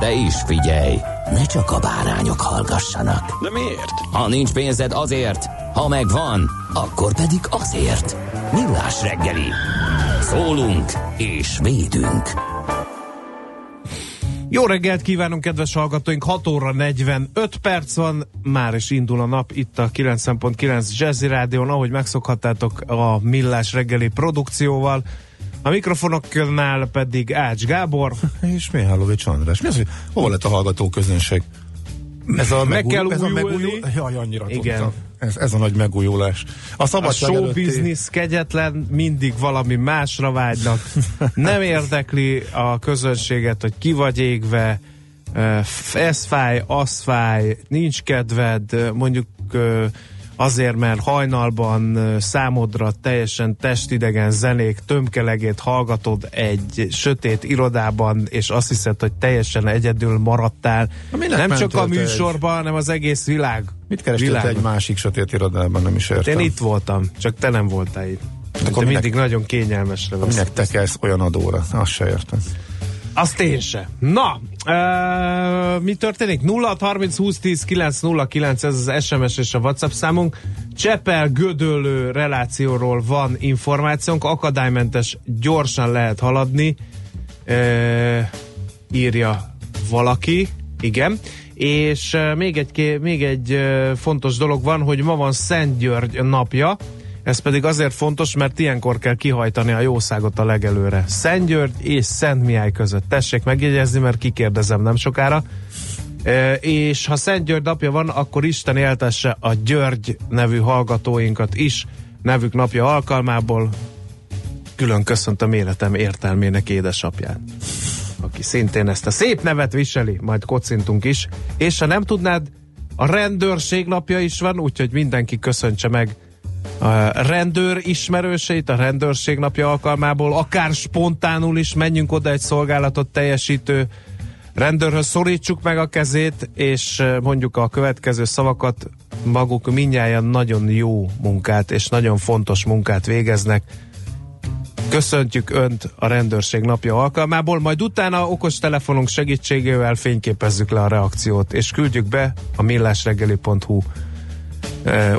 De is figyelj, ne csak a bárányok hallgassanak. De miért? Ha nincs pénzed azért, ha megvan, akkor pedig azért. Millás reggeli. Szólunk és védünk. Jó reggelt kívánunk, kedves hallgatóink! 6 óra 45 perc van, már is indul a nap itt a 9.9 Jazzy Rádión, ahogy megszokhattátok a Millás reggeli produkcióval. A mikrofonoknál pedig Ács Gábor. És Mihálovics András. Mi az, hogy hol lett a hallgató közönség? Ez a, Meg kell ez a újulni. megújul... Jaj, annyira Igen. tudtam. Ez, ez a nagy megújulás. A A szabadság show előtti... business kegyetlen, mindig valami másra vágynak. Nem érdekli a közönséget, hogy ki vagy égve, ö, ez fáj, az fáj, nincs kedved, ö, mondjuk ö, azért, mert hajnalban számodra teljesen testidegen zenék tömkelegét hallgatod egy sötét irodában, és azt hiszed, hogy teljesen egyedül maradtál. minek Nem csak a te egy- műsorban, hanem az egész világ. Mit kerestél te világon. egy másik sötét irodában? Nem is értem. Én itt voltam, csak te nem voltál itt. Te Akkor minek- mindig nagyon kényelmesre veszed. Minek tekelsz olyan adóra? Azt se értem. Azt én se. Na, uh, mi történik? 0 30 20 10 9 0 9, ez az SMS és a WhatsApp számunk. Csepel gödöllő relációról van információnk, akadálymentes, gyorsan lehet haladni, uh, írja valaki, igen. És még egy, még egy fontos dolog van, hogy ma van Szent György napja, ez pedig azért fontos, mert ilyenkor kell kihajtani a jószágot a legelőre. Szent György és Szent Mihály között. Tessék megjegyezni, mert kikérdezem nem sokára. E, és ha Szent György napja van, akkor Isten éltesse a György nevű hallgatóinkat is nevük napja alkalmából. Külön köszöntöm életem értelmének édesapját aki szintén ezt a szép nevet viseli, majd kocintunk is. És ha nem tudnád, a rendőrség napja is van, úgyhogy mindenki köszöntse meg a rendőr ismerőseit a rendőrség napja alkalmából, akár spontánul is menjünk oda egy szolgálatot teljesítő rendőrhöz szorítsuk meg a kezét, és mondjuk a következő szavakat maguk minnyáján nagyon jó munkát és nagyon fontos munkát végeznek. Köszöntjük Önt a rendőrség napja alkalmából, majd utána okos telefonunk segítségével fényképezzük le a reakciót, és küldjük be a millásreggeli.hu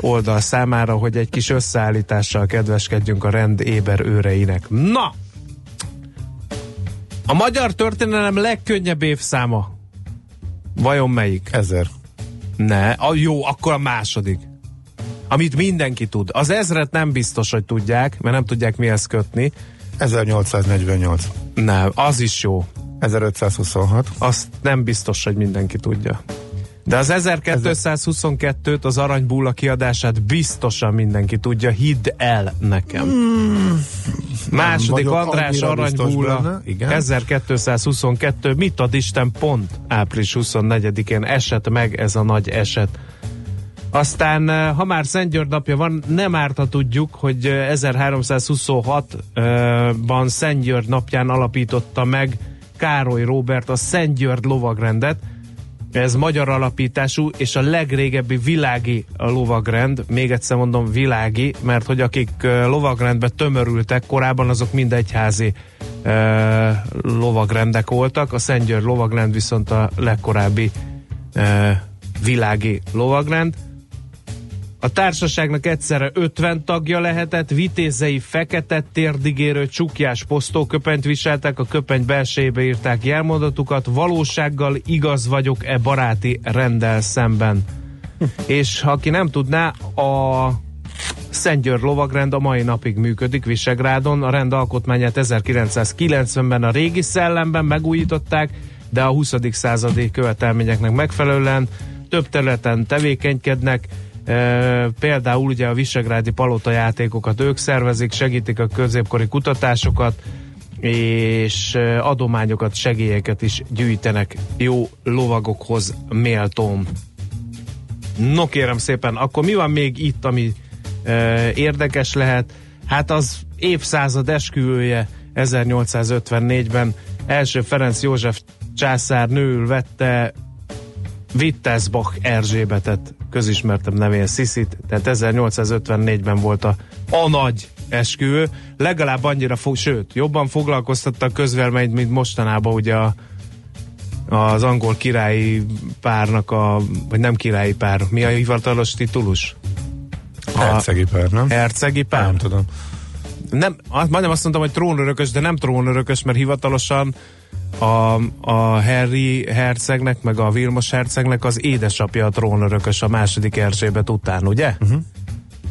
oldal számára, hogy egy kis összeállítással kedveskedjünk a rend éber őreinek. Na! A magyar történelem legkönnyebb évszáma. Vajon melyik? Ezer. Ne, a jó, akkor a második. Amit mindenki tud. Az ezret nem biztos, hogy tudják, mert nem tudják mihez kötni. 1848. Nem, az is jó. 1526. Azt nem biztos, hogy mindenki tudja. De az 1222-t, az Aranybulla kiadását biztosan mindenki tudja, hidd el nekem. Hmm, Második András Aranybulla, benne, igen. 1222, mit ad Isten pont április 24-én esett meg ez a nagy eset. Aztán, eh, ha már Szent György napja van, nem árt, ha tudjuk, hogy eh, 1326-ban Szent György napján alapította meg Károly Róbert a Szent György lovagrendet. Ez magyar alapítású, és a legrégebbi világi lovagrend, még egyszer mondom világi, mert hogy akik lovagrendbe tömörültek korábban, azok mind egyházi eh, lovagrendek voltak, a Szent György lovagrend viszont a legkorábbi eh, világi lovagrend. A társaságnak egyszerre 50 tagja lehetett, vitézei fekete térdigérő csukjás posztóköpenyt viseltek, a köpeny belsejébe írták jelmondatukat, valósággal igaz vagyok-e baráti rendel szemben. És ha aki nem tudná, a Szentgyőr lovagrend a mai napig működik Visegrádon. A rend alkotmányát 1990-ben a régi szellemben megújították, de a 20. századi követelményeknek megfelelően több területen tevékenykednek, például ugye a visegrádi palota játékokat ők szervezik, segítik a középkori kutatásokat, és adományokat, segélyeket is gyűjtenek jó lovagokhoz méltón. No kérem szépen, akkor mi van még itt, ami e, érdekes lehet? Hát az évszázad esküvője 1854-ben első Ferenc József császár nőül vette Wittelsbach Erzsébetet, közismertebb nevén Sziszit, tehát 1854-ben volt a, a nagy esküvő, legalább annyira, fog, sőt, jobban foglalkoztatta a közvelményt, mint mostanában ugye a, az angol királyi párnak a, vagy nem királyi pár, mi a hivatalos titulus? A hercegi pár, nem? Hercegi pár? Nem tudom. Nem, majdnem azt mondtam, hogy trónörökös, de nem trónörökös, mert hivatalosan a, a Harry hercegnek, meg a Vilmos hercegnek az édesapja a trónörökös a második Erzsébet után, ugye? Uh-huh.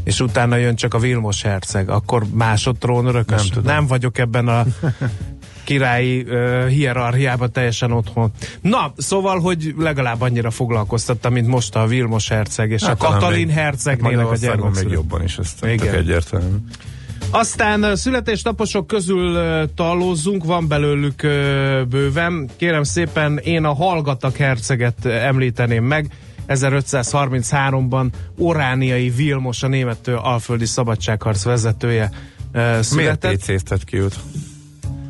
És utána jön csak a Vilmos herceg, akkor másod trónörökös? Nem tudom. Nem vagyok ebben a királyi uh, hierarchiában teljesen otthon. Na, szóval, hogy legalább annyira foglalkoztatta, mint most a Vilmos herceg és hát, a Katalin hercegnének a Magyarországon még jobban is, ez tök egyértelmű. Aztán születésnaposok közül talózzunk, van belőlük bőven. Kérem szépen, én a Hallgattak herceget említeném meg. 1533-ban Orániai Vilmos, a német alföldi szabadságharc vezetője ö, Miért született. PC-zted ki őt?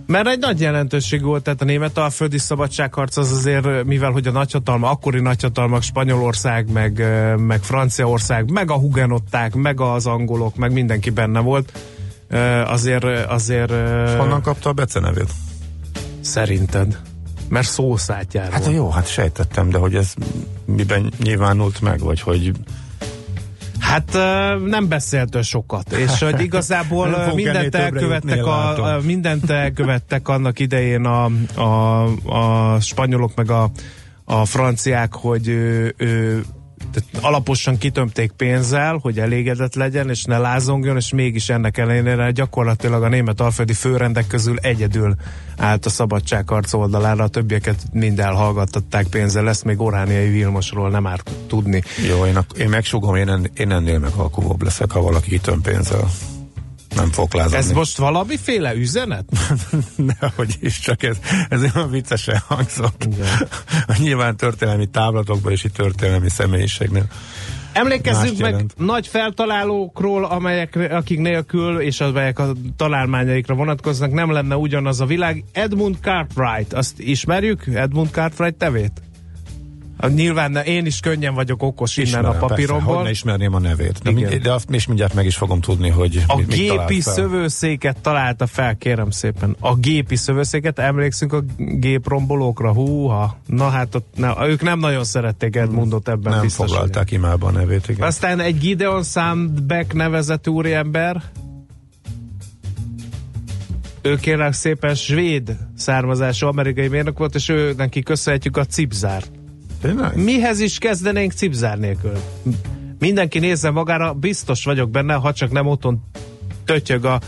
Mert egy nagy jelentőség volt, tehát a német alföldi szabadságharc az azért, mivel hogy a nagyhatalma, akkori nagyhatalmak, Spanyolország, meg, meg Franciaország, meg a hugenották, meg az angolok, meg mindenki benne volt, azért, azért ö, Honnan kapta a becenevét? szerinted? Mert szószátjáról. Hát jó, hát sejtettem, de hogy ez miben nyilvánult meg, vagy hogy Hát nem beszéltől sokat, és hogy igazából mindent elkövettek, a, a, mindent elkövettek annak idején a, a, a spanyolok meg a, a franciák, hogy ő, ő, tehát alaposan kitömték pénzzel, hogy elégedett legyen, és ne lázongjon, és mégis ennek ellenére gyakorlatilag a német alföldi főrendek közül egyedül állt a szabadságharc oldalára, a többieket mind elhallgattatták pénzzel, ezt még Orániai Vilmosról nem árt tudni. jó, én, ak- én megsugom, én, en- én ennél meg alkuvóbb leszek, ha valaki kitöm pénzzel. Nem fogok lázadni. Ez most valamiféle üzenet? Nehogy is, csak ez, ez olyan viccesen hangzott. Nyilván történelmi táblatokban és itt történelmi személyiségnél. Emlékezzünk meg jelent. nagy feltalálókról, amelyek, akik nélkül, és amelyek a találmányaikra vonatkoznak, nem lenne ugyanaz a világ. Edmund Cartwright, azt ismerjük? Edmund Cartwright tevét? A, nyilván én is könnyen vagyok okos innen a Persze, hogy papíromból. ismerném a nevét. De, mind, de azt is mindjárt meg is fogom tudni, hogy A mit, mit gépi fel. szövőszéket találta fel, kérem szépen. A gépi szövőszéket, emlékszünk a géprombolókra? Húha! Na hát ott, na, ők nem nagyon szerették Edmundot ebben Nem biztos. foglalták imába a nevét, igen. Aztán egy Gideon Sandbeck nevezetű úriember, ő kérlek szépen svéd származású amerikai mérnök volt, és ő neki köszönhetjük a cipzárt. Tényleg? Mihez is kezdenénk cipzár nélkül? Mindenki nézze magára, biztos vagyok benne, ha csak nem otthon tötyög a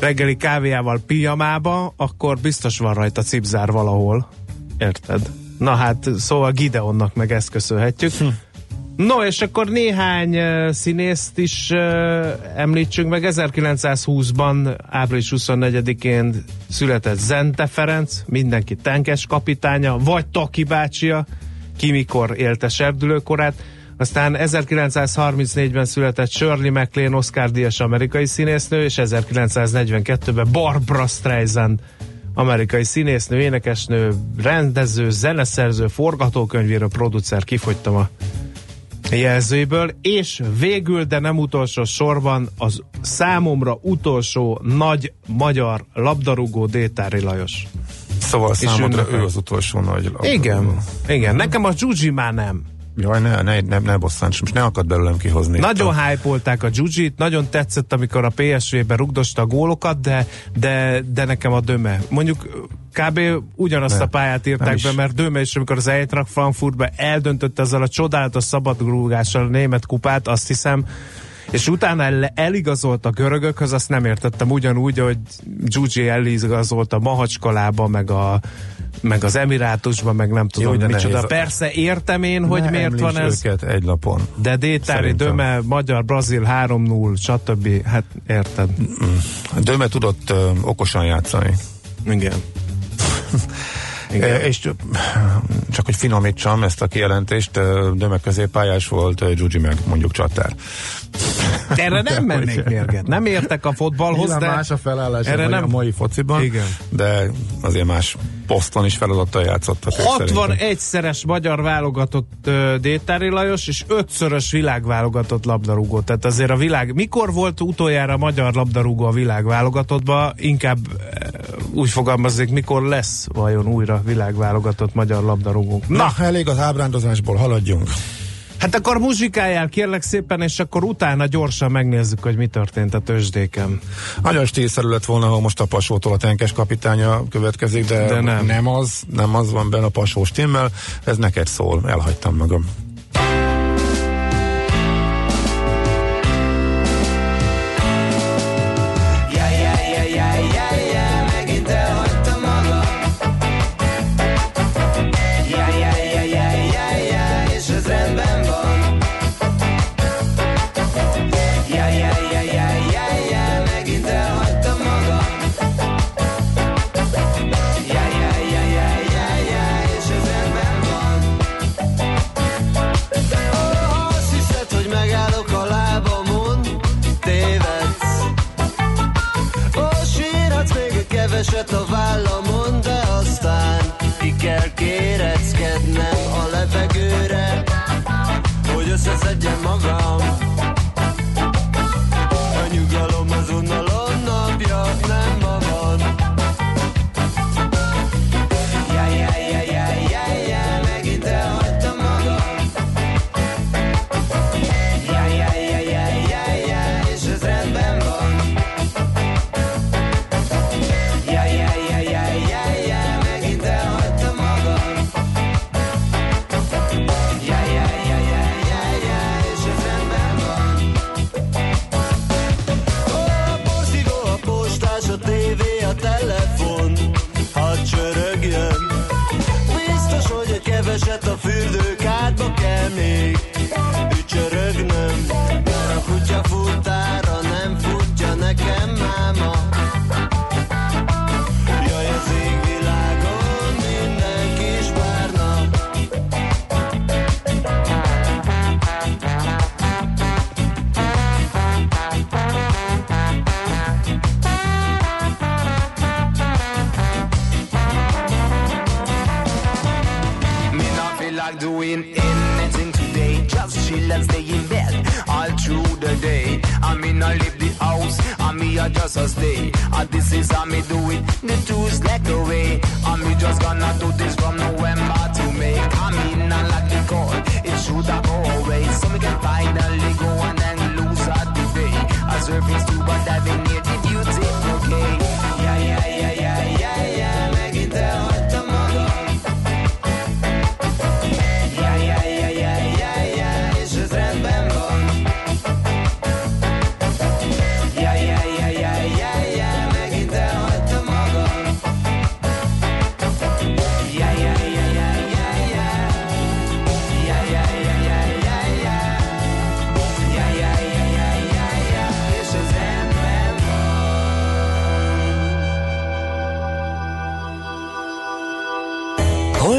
reggeli kávéjával pijamába, akkor biztos van rajta cipzár valahol. Érted? Na hát, szóval Gideonnak meg ezt köszönhetjük. No, és akkor néhány uh, színészt is uh, említsünk meg. 1920-ban, április 24-én született Zente Ferenc, mindenki tenkes kapitánya, vagy Taki bácsia, ki mikor élte serdülőkorát. Aztán 1934-ben született Shirley MacLaine Oscar-díjas amerikai színésznő, és 1942-ben Barbara Streisand amerikai színésznő, énekesnő, rendező, zeneszerző, forgatókönyvíró, producer, kifogytam a jelzőiből, és végül, de nem utolsó sorban az számomra utolsó nagy magyar labdarúgó Détári Lajos. Szóval számodra ünnepel. ő az utolsó nagy labdarúgó. Igen, igen. Nekem a Zsuzsi már nem. Jaj, ne, ne, ne, ne bosszants, most ne akad belőlem kihozni. Nagyon hype a Gyugit, nagyon tetszett, amikor a PSV-ben rugdosta a gólokat, de, de, de nekem a döme. Mondjuk kb. ugyanazt Ne, a pályát írták be, mert döme is, amikor az Eintracht Frankfurtbe eldöntötte ezzel a csodálatos szabadrúgással a német kupát, azt hiszem, és utána el, eligazolt a görögökhöz, azt nem értettem ugyanúgy, hogy Gyugyi eligazolt a Mahacskalában, meg a meg az Emirátusban, meg nem tudom, Jó, de micsoda. nehéz. Persze értem én, hogy Ne miért van ez. őket egy lapon. De Détári. Döme, Magyar, Brazil 3-0, stb. Hát érted. A Döme tudott ö, okosan játszani. Igen. E, és csak hogy finomítsam ezt a kijelentést, Döme középpályás volt, Gyugyi meg mondjuk csatár. Erre nem mennék mérget. Nem értek a fotballhoz, Nyilván de más a felállás erre nem- a mai fociban, Igen. de azért más poszton is feladattal játszottak. ők szerintem. 61-szeres magyar válogatott Détári Lajos, és 5-szörös világválogatott labdarúgó. Tehát azért a világ... Mikor volt utoljára magyar labdarúgó a világválogatottban? Inkább úgy fogalmazzék, mikor lesz vajon újra világválogatott magyar labdarúgónk? Na, Na, elég az ábrándozásból, haladjunk. Hát akkor muzsikáljál kérlek szépen, és akkor utána gyorsan megnézzük, hogy mi történt a tőzsdéken. Nagyon stílszerű lett volna, ha most a Pasótól a tenkes kapitánya következik, de, De nem. nem az, nem az van benne a Pasó stimmel, ez neked szól, elhagytam magam.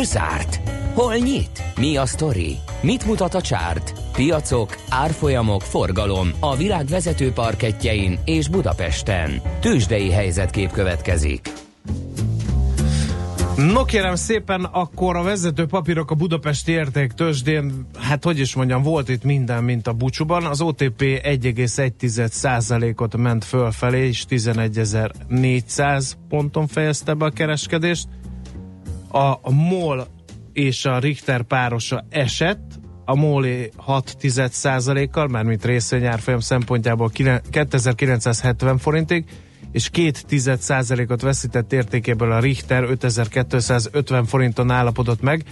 Hol zárt? Hol nyit? Mi a sztori? Mit mutat a csárt? Piacok, árfolyamok, forgalom a világ vezető parketjein és Budapesten. Tősdei helyzetkép következik. No kérem szépen, akkor a vezető papírok a Budapesti érték tőzsdén, hát hogy is mondjam, volt itt minden, mint a bucsúban. Az OTP 1,1%-ot ment fölfelé, és 11.400 ponton fejezte be a kereskedést. A, MOL és a Richter párosa esett, a MOLI 6 kal mármint részvényárfolyam szempontjából 2970 forintig, és 2 ot veszített értékéből a Richter 5250 forinton állapodott meg,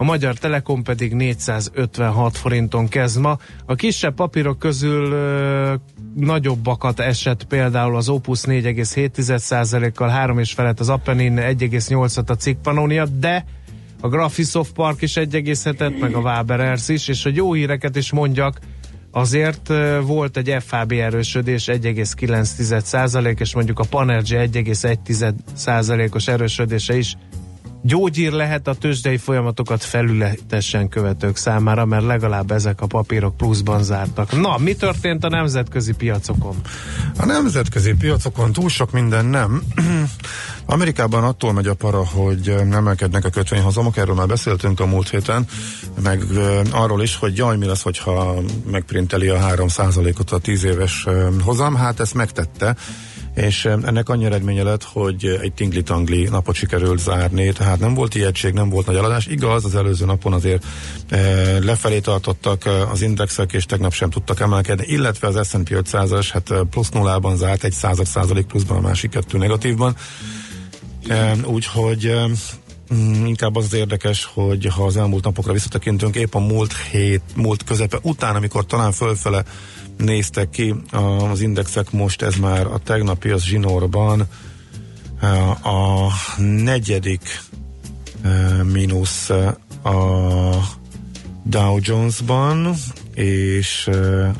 a Magyar Telekom pedig 456 forinton kezd ma. A kisebb papírok közül ö, nagyobbakat esett például az Opus 4,7%-kal, 3 és felett az Appenin 1,8-at a cikk Pannonia, de a Graphisoft Park is 1,7-et, meg a Waberers is, és hogy jó híreket is mondjak, azért volt egy FHB erősödés 1,9% és mondjuk a Panergy 1,1%-os erősödése is gyógyír lehet a tőzsdei folyamatokat felületesen követők számára, mert legalább ezek a papírok pluszban zártak. Na, mi történt a nemzetközi piacokon? A nemzetközi piacokon túl sok minden nem. Amerikában attól megy a para, hogy emelkednek a kötvényhozamok, erről már beszéltünk a múlt héten, meg arról is, hogy jaj, mi lesz, hogyha megprinteli a 3%-ot a 10 éves hozam, hát ezt megtette, és ennek annyi eredménye lett, hogy egy tingli-tangli napot sikerült zárni, tehát nem volt ijegység, nem volt nagy eladás. Igaz, az előző napon azért e, lefelé tartottak az indexek, és tegnap sem tudtak emelkedni, illetve az S&P 500-as hát plusz nullában zárt, egy század százalék pluszban, a másik kettő negatívban. Úgyhogy inkább az, érdekes, hogy ha az elmúlt napokra visszatekintünk, épp a múlt hét, múlt közepe után, amikor talán fölfele néztek ki az indexek most, ez már a tegnapi az zsinórban a negyedik mínusz a Dow Jones-ban, és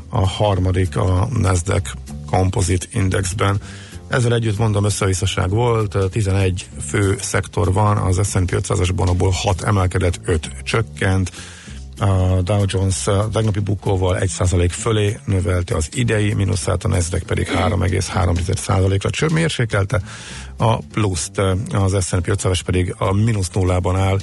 a harmadik a Nasdaq Composite Indexben. Ezzel együtt mondom, összevisszaság volt, 11 fő szektor van, az S&P 500-asban abból 6 emelkedett, 5 csökkent, a Dow Jones tegnapi bukóval 1% fölé növelte az idei mínuszát, a Nasdaq pedig 3,3%-ra csöbb mérsékelte, a pluszt az S&P 500 pedig a mínusz nullában áll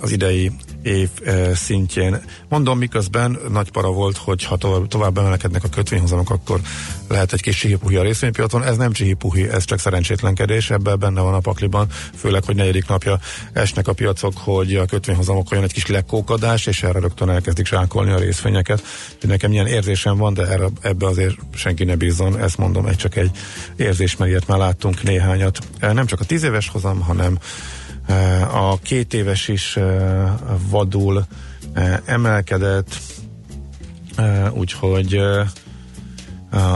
az idei év szintjén. Mondom, miközben nagy para volt, hogy ha tovább, tovább emelkednek a kötvényhozamok, akkor lehet egy kis csihipuhi a részvénypiacon. Ez nem csihipuhi, ez csak szerencsétlenkedés, ebben benne van a pakliban, főleg, hogy negyedik napja esnek a piacok, hogy a kötvényhozamok jön egy kis lekkókadás, és erre rögtön elkezdik zsákolni a részvényeket. Úgyhogy nekem ilyen érzésem van, de erre, ebbe azért senki ne bízzon, ezt mondom, egy csak egy érzés, mert ilyet már láttunk néhányat. Nem csak a tíz éves hozam, hanem a két éves is vadul emelkedett, úgyhogy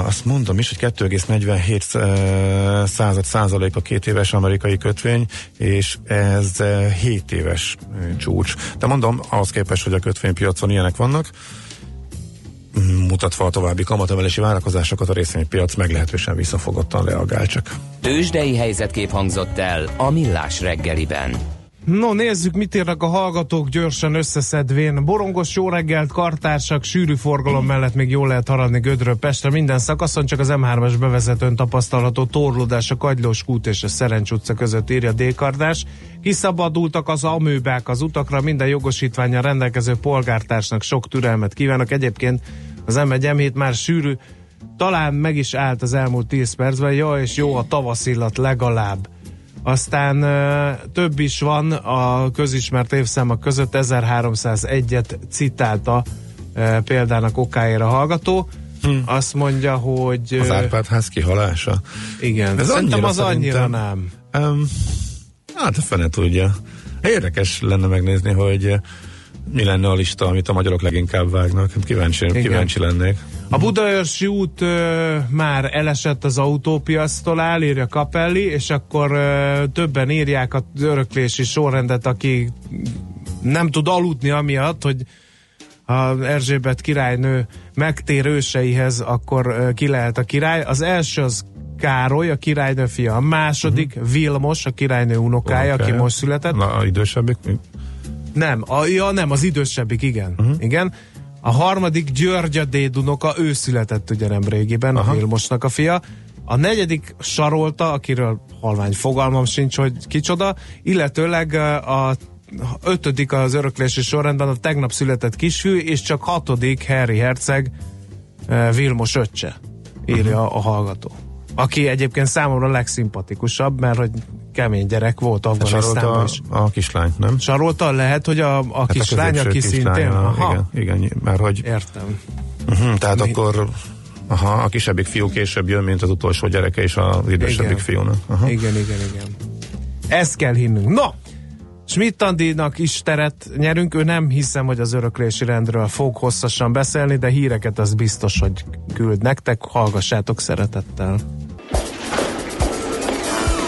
azt mondom is, hogy 2,47 század százalék a két éves amerikai kötvény, és ez 7 éves csúcs. De mondom, ahhoz képest, hogy a kötvénypiacon ilyenek vannak, mutatva a további kamatemelési várakozásokat a részvénypiac meglehetősen visszafogottan reagál csak. Tőzsdei helyzetkép hangzott el a Millás reggeliben. No, nézzük, mit írnak a hallgatók gyorsan összeszedvén. Borongos jó reggelt, kartársak, sűrű forgalom mellett még jól lehet haradni Gödről Pestre. Minden szakaszon csak az M3-as bevezetőn tapasztalható torlódás a Kagylós kút és a Szerencs utca között írja Dékardás. Kiszabadultak az amőbák az utakra, minden jogosítványa rendelkező polgártársnak sok türelmet kívánok. Egyébként az M1 már sűrű, talán meg is állt az elmúlt 10 percben, jó és jó a tavaszillat legalább aztán több is van a közismert évszámok között, 1301-et citálta példának okáért a hallgató. Hm. Azt mondja, hogy... Az Árpád ház kihalása? Igen. Ez Szerintem az annyira nem. Um, hát a fene tudja. Érdekes lenne megnézni, hogy mi lenne a lista, amit a magyarok leginkább vágnak. Kíváncsi, kíváncsi lennék. A Budaörsi út ö, már elesett az autópiasztól írja Kapelli, és akkor ö, többen írják az öröklési sorrendet, aki nem tud aludni amiatt, hogy a Erzsébet királynő megtér őseihez, akkor ö, ki lehet a király. Az első az Károly, a királynő fia. A második uh-huh. Vilmos, a királynő unokája, unokája, aki most született. Na, a idősebbik? Nem, a, ja nem, az idősebbik, igen. Uh-huh. Igen. A harmadik György Dédunoka, ő született ugye nem régiben, Aha. a Vilmosnak a fia. A negyedik Sarolta, akiről halvány fogalmam sincs, hogy kicsoda, illetőleg a ötödik az öröklési sorrendben a tegnap született kisfiú, és csak hatodik Harry Herceg Vilmos öccse, írja uh-huh. a hallgató. Aki egyébként számomra a legszimpatikusabb, mert hogy kemény gyerek volt Afganisztánban a, is. a kislány, nem? Sarolta lehet, hogy a, a Hát kislány, középső aki kislány, szintén... a- Aha, Igen, igen, mert hogy értem. uh-huh, tehát Mi- akkor aha, a kisebbik fiú később jön, mint az utolsó gyereke és az idősebbik Igen. fiúnak. Aha. Igen, igen, igen. Ezt kell hinnünk. No! Schmidt Andinak is teret nyerünk, ő nem hiszem, hogy az öröklési rendről fog hosszasan beszélni, de híreket az biztos, hogy küld nektek, hallgassátok szeretettel.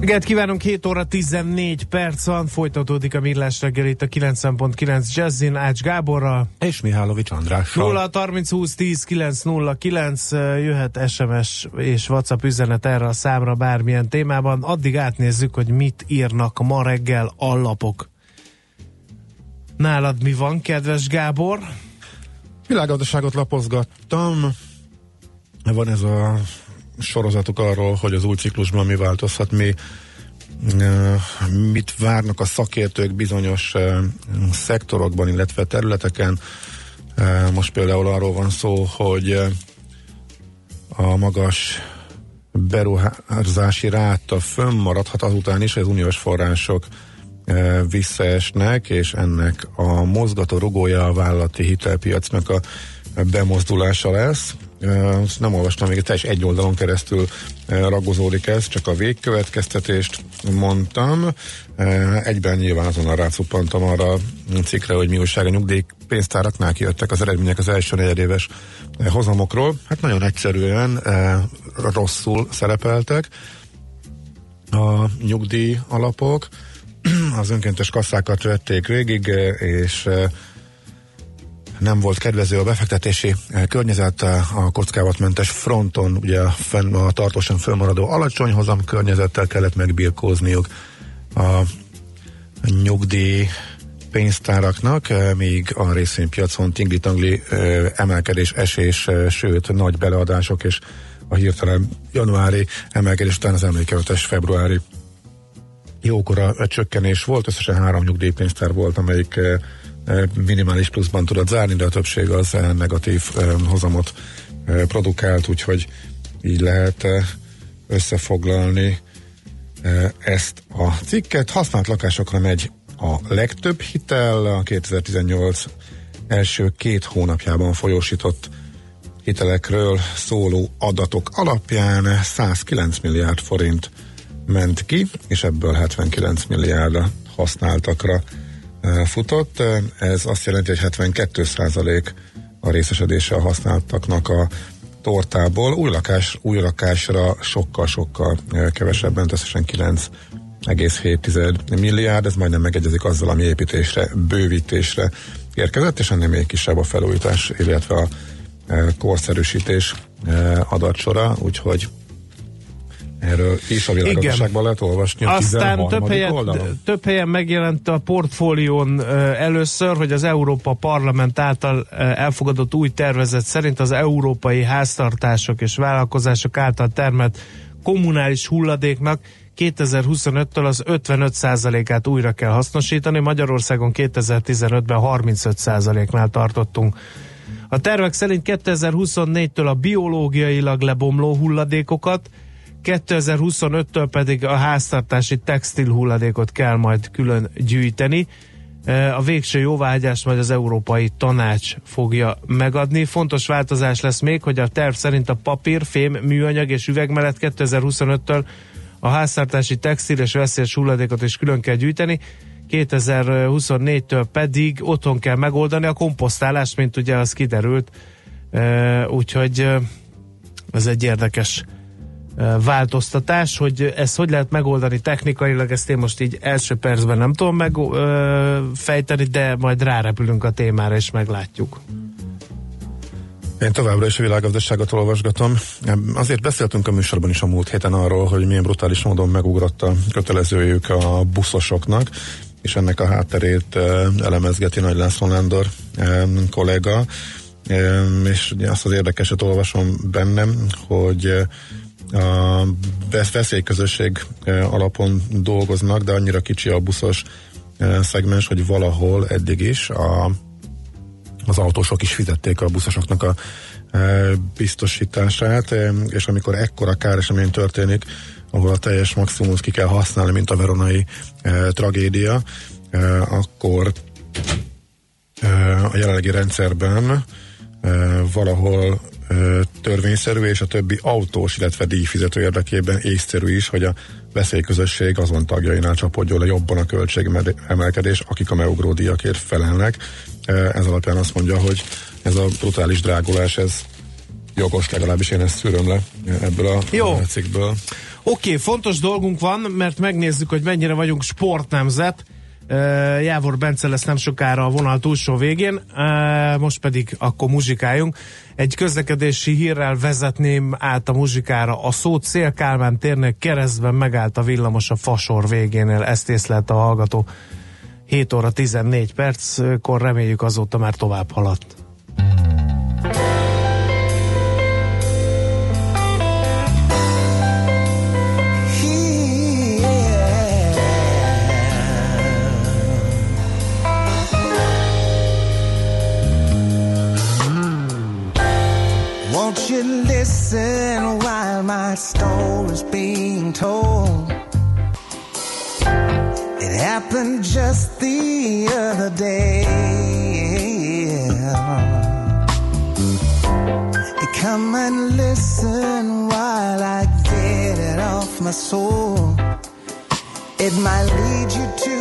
Igen, kívánunk 7 óra 14 perc van, folytatódik a Millás reggel itt a 90.9 Jazzin Ács Gáborral. És Mihálovics Andrással. 0 30 20 10 909 jöhet SMS és WhatsApp üzenet erre a számra bármilyen témában. Addig átnézzük, hogy mit írnak ma reggel a lapok. Nálad mi van, kedves Gábor? Világgazdaságot lapozgattam. Van ez a sorozatuk arról, hogy az új ciklusban mi változhat, mi mit várnak a szakértők bizonyos szektorokban, illetve területeken. Most például arról van szó, hogy a magas beruházási ráta fönnmaradhat azután is, hogy az uniós források visszaesnek, és ennek a mozgató rugója a vállalati hitelpiacnak a bemozdulása lesz. Ezt nem olvastam még, teljes egy oldalon keresztül ragozódik ez, csak a végkövetkeztetést mondtam. Egyben nyilván azonnal rácuppantam arra a cikkre, hogy mi újság a nyugdíjpénztáraknál kijöttek az eredmények az első negyedéves hozamokról. Hát nagyon egyszerűen rosszul szerepeltek a nyugdíj alapok. Az önkéntes kasszákat vették végig, és nem volt kedvező a befektetési eh, környezet eh, a kockávatmentes fronton, ugye fenn, a tartósan fölmaradó alacsony hozam környezettel kellett megbirkózniuk a nyugdíj pénztáraknak, eh, míg a részvénypiacon tingli-tangli emelkedés, esés, sőt nagy beleadások és a hirtelen januári emelkedés után az emlékezetes februári jókora csökkenés volt, összesen három nyugdíjpénztár volt, amelyik minimális pluszban tudott zárni, de a többség az negatív hozamot produkált, úgyhogy így lehet eh, összefoglalni ezt a cikket. Használt lakásokra megy a legtöbb hitel, a 2018 első két hónapjában folyósított hitelekről szóló adatok alapján 109 milliárd forint ment ki, és ebből 79 milliárd használtakra futott. Ez azt jelenti, hogy 72 százalék a részesedése a használtaknak a tortából. Új, lakás, új lakásra sokkal-sokkal eh, kevesebben, összesen 9,7 milliárd, ez majdnem megegyezik azzal, ami építésre, bővítésre érkezett, és ennél még kisebb a felújítás, illetve a eh, korszerűsítés eh, adatsora, úgyhogy erről is a világgazdaságban lehet olvasni a Aztán 13. több helyen, oldalon. több helyen megjelent a portfólión először, hogy az Európa Parlament által elfogadott új tervezet szerint az európai háztartások és vállalkozások által termelt kommunális hulladéknak 2025-től az 55%-át újra kell hasznosítani, Magyarországon 2015-ben 35%-nál tartottunk. A tervek szerint 2024-től a biológiailag lebomló hulladékokat, 2025-től pedig a háztartási textil hulladékot kell majd külön gyűjteni. E, A végső jóváhagyást majd az Európai Tanács fogja megadni. Fontos változás lesz még, hogy a terv szerint a papír, fém, műanyag és üveg mellett 2025-től a háztartási textil és veszélyes hulladékot is külön kell gyűjteni. 2024-től pedig otthon kell megoldani a komposztálást, mint ugye az kiderült. E, Úgyhogy e, ez egy érdekes változtatás, hogy ezt hogy lehet megoldani technikailag, ezt én most így első percben nem tudom megfejteni, de majd rárepülünk a témára, és meglátjuk. Én továbbra is a világgazdaságot olvasgatom. Azért beszéltünk a műsorban is a múlt héten arról, hogy milyen brutális módon megugrott a kötelezőjük a buszosoknak, és ennek a hátterét elemezgeti Nagy László Nándor kollega, és azt az érdekeset olvasom bennem, hogy a vesz- veszélyközösség alapon dolgoznak, de annyira kicsi a buszos szegmens, hogy valahol eddig is a az autósok is fizették a buszosoknak a biztosítását, és amikor ekkora káresemény történik, ahol a teljes maximumot ki kell használni, mint a veronai tragédia, akkor a jelenlegi rendszerben valahol törvényszerű, és a többi autós, illetve díjfizető érdekében észszerű is, hogy a veszélyközösség azon tagjainál csapodjon le jobban a költségemelkedés, akik a meugró díjakért felelnek. Ez alapján azt mondja, hogy ez a brutális drágulás, ez jogos, legalábbis én ezt szűröm le ebből a Jó. cikkből. Oké, okay, fontos dolgunk van, mert megnézzük, hogy mennyire vagyunk sportnemzet. Jávor Bence lesz nem sokára a vonal túlsó végén, most pedig akkor muzsikáljunk. Egy közlekedési hírrel vezetném át a muzsikára. A szó Cél Kálmán térnek keresztben megállt a villamos a fasor végénél. Ezt észlelt a hallgató 7 óra 14 perckor, reméljük azóta már tovább haladt. My story's being told? It happened just the other day. Come and listen while I get it off my soul. It might lead you to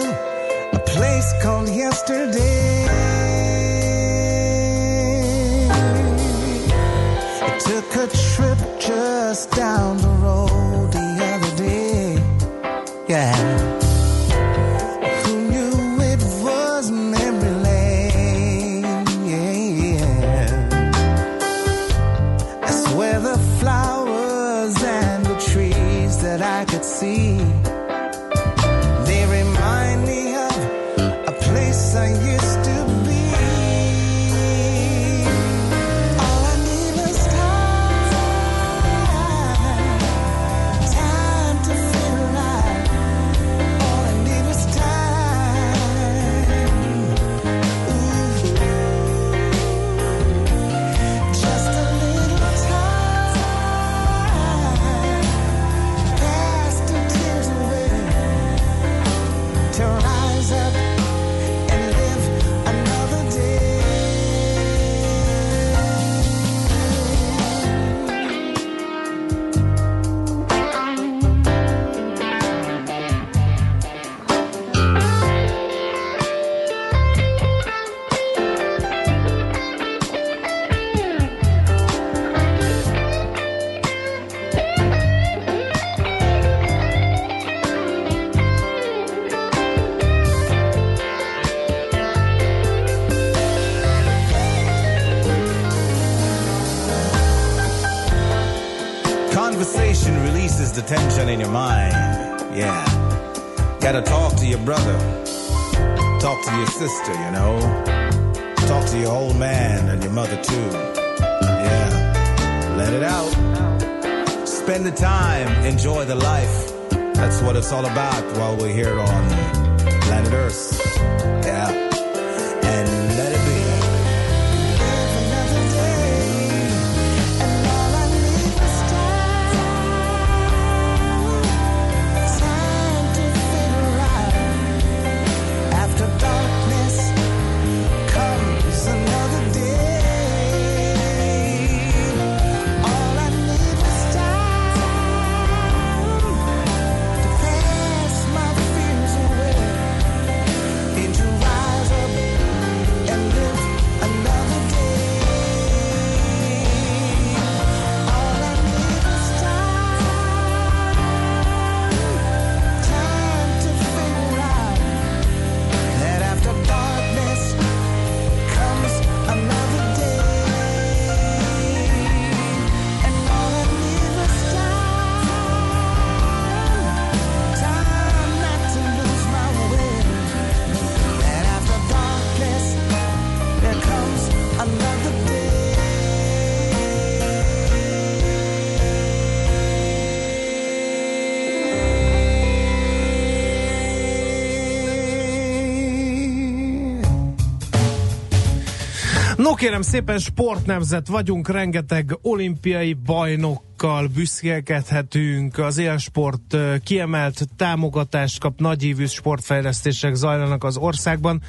a place called yesterday. I took a just down the road the other day. Yeah. In your mind. Yeah. Gotta talk to your brother. Talk to your sister, you know. Talk to your old man and your mother too. Yeah. Let it out. Spend the time. Enjoy the life. That's what it's all about while we're here on planet Earth. Yeah. Kérem szépen, sportnemzet vagyunk, rengeteg olimpiai bajnokkal büszkélkedhetünk, az élsport kiemelt támogatást kap, nagyívű sportfejlesztések zajlanak az országban,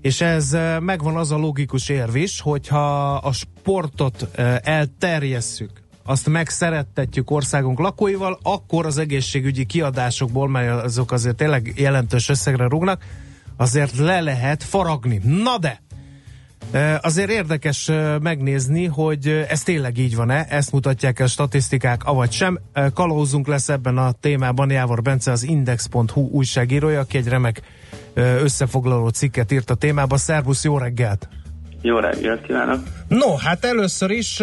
és ez megvan az a logikus érv is, hogyha a sportot elterjesszük, azt megszerettetjük országunk lakóival, akkor az egészségügyi kiadásokból, mert azok azért tényleg jelentős összegre rúgnak, azért le lehet faragni. Na de, Azért érdekes megnézni, hogy ez tényleg így van-e, ezt mutatják el statisztikák, avagy sem. Kalózunk lesz ebben a témában Jávor Bence, az Index.hu újságírója, aki egy remek összefoglaló cikket írt a témába. Szervusz, jó reggelt! Jó reggelt kívánok! No, hát először is,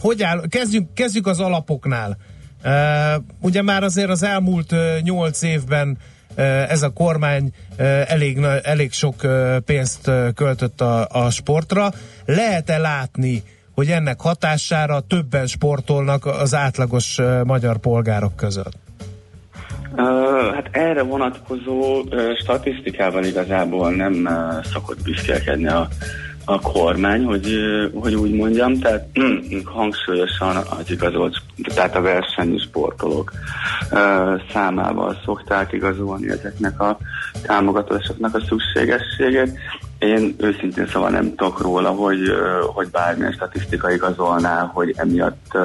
hogy áll, kezdjük, kezdjük az alapoknál. Ugye már azért az elmúlt nyolc évben ez a kormány elég, elég sok pénzt költött a, a sportra. Lehet-e látni, hogy ennek hatására többen sportolnak az átlagos magyar polgárok között? Uh, hát erre vonatkozó statisztikával igazából nem uh, szokott büszkélkedni a, a kormány, hogy, hogy úgy mondjam, tehát hangsúlyosan az igazolt, tehát a versenyi sportolók számával szokták igazolni ezeknek a támogatásoknak a szükségességét. Én őszintén szóval nem tudok róla, hogy, hogy bármilyen statisztika igazolná, hogy emiatt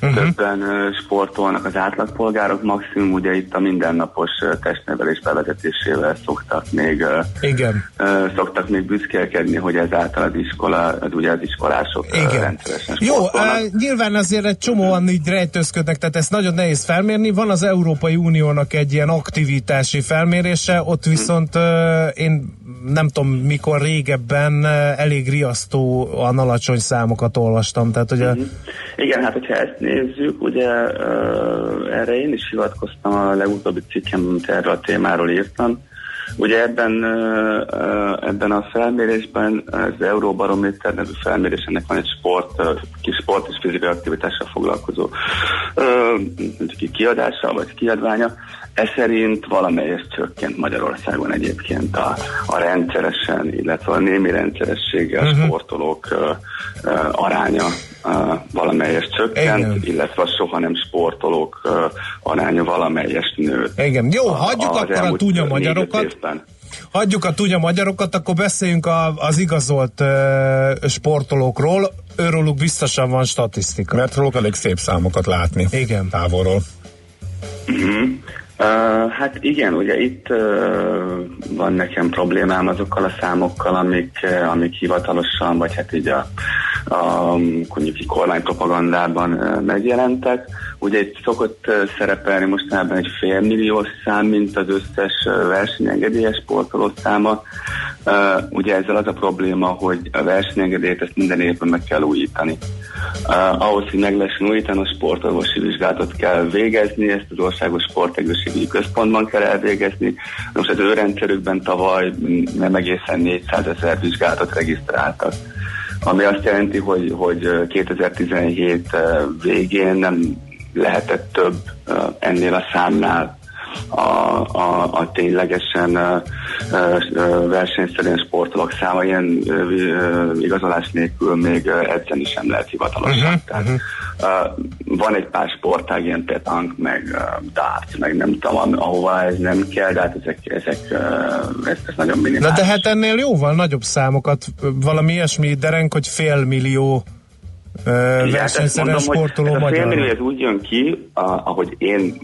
uh-huh. többen sportolnak az átlagpolgárok. Maximum ugye itt a mindennapos testnevelés bevezetésével szoktak még, Igen. szoktak még büszkélkedni, hogy ezáltal az iskola, az ugye az iskolások Igen. rendszeresen Jó, sportolnak. uh, nyilván azért egy csomóan így rejtőzködnek, tehát ezt nagyon nehéz felmérni. Van az Európai Uniónak egy ilyen aktivitási felmérése, ott viszont uh, én nem tudom mikor régebben uh, elég riasztóan alacsony számokat olvastam. Tehát, a... Mhm. Igen, hát hogyha ezt nézzük, ugye uh, erre én is hivatkoztam a legutóbbi cikkem, amit erről a témáról írtam. Ugye ebben, ebben a felmérésben, az Euróbarométer nevű felmérés, ennek van egy sport, kis sport és fizikai aktivitással foglalkozó kiadása vagy kiadványa. Ez szerint valamelyest csökkent Magyarországon egyébként a, a rendszeresen, illetve a némi rendszerességgel uh-huh. sportolók uh, uh, aránya valamelyest csökkent, Igen. illetve a soha nem sportolók uh, aránya valamelyest nőtt. Igen, jó, hagyjuk az akkor a négy-öt magyarokat. évben. Hagyjuk a tudja magyarokat, akkor beszéljünk a, az igazolt uh, sportolókról. Őróluk biztosan van statisztika. Mert róluk elég szép számokat látni. Igen. Távolról. Uh-huh. Uh, hát igen, ugye itt uh, van nekem problémám azokkal a számokkal, amik, uh, amik hivatalosan, vagy hát így a, a mondjuk kormánypropagandában uh, megjelentek. Ugye itt szokott szerepelni mostanában egy félmilliós szám, mint az összes versenyengedélyes sportoló száma. Ugye ezzel az a probléma, hogy a versenyengedélyt ezt minden évben meg kell újítani. Ahhoz, hogy meg lehessen újítani, a sportorvosi vizsgálatot kell végezni, ezt az országos sportegészségügyi központban kell elvégezni. Most az ő rendszerükben tavaly nem egészen 400 ezer vizsgálatot regisztráltak ami azt jelenti, hogy, hogy 2017 végén nem lehetett több ennél a számnál a, a, a ténylegesen uh, uh, versenyszerűen sportolók száma ilyen igazolás nélkül még edzeni sem lehet hivatalosan. Uh-huh, Tehát, uh, van egy pár sportág, ilyen petank, meg darts, meg nem tudom, ahova ez nem kell, de hát ezek, ezek ez, ez nagyon Na minimális. de hát ennél jóval nagyobb számokat, valami ilyesmi derenk, hogy fél millió uh, versenyszerűen sportoló hogy ez a magyar. ez úgy jön ki, a, ahogy én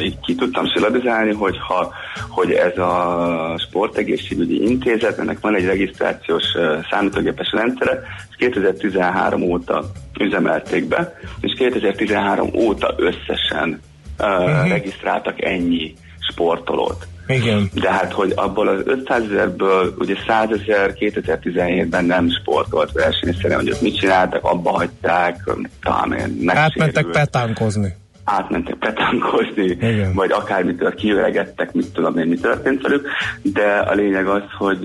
így ki tudtam szilagizálni, hogy, ha, hogy ez a sportegészségügyi intézet, ennek van egy regisztrációs számítógépes rendszere, ezt 2013 óta üzemelték be, és 2013 óta összesen uh, uh-huh. regisztráltak ennyi sportolót. Igen. De hát, hogy abból az 500 ezerből ugye 100 ezer 2017-ben nem sportolt versenyszerűen, hogy ott mit csináltak, abba hagyták, talán én Átmentek petánkozni. átmentek petánkozni, Igen. vagy akármitől kiöregettek, mit tudom én, mi történt velük, de a lényeg az, hogy,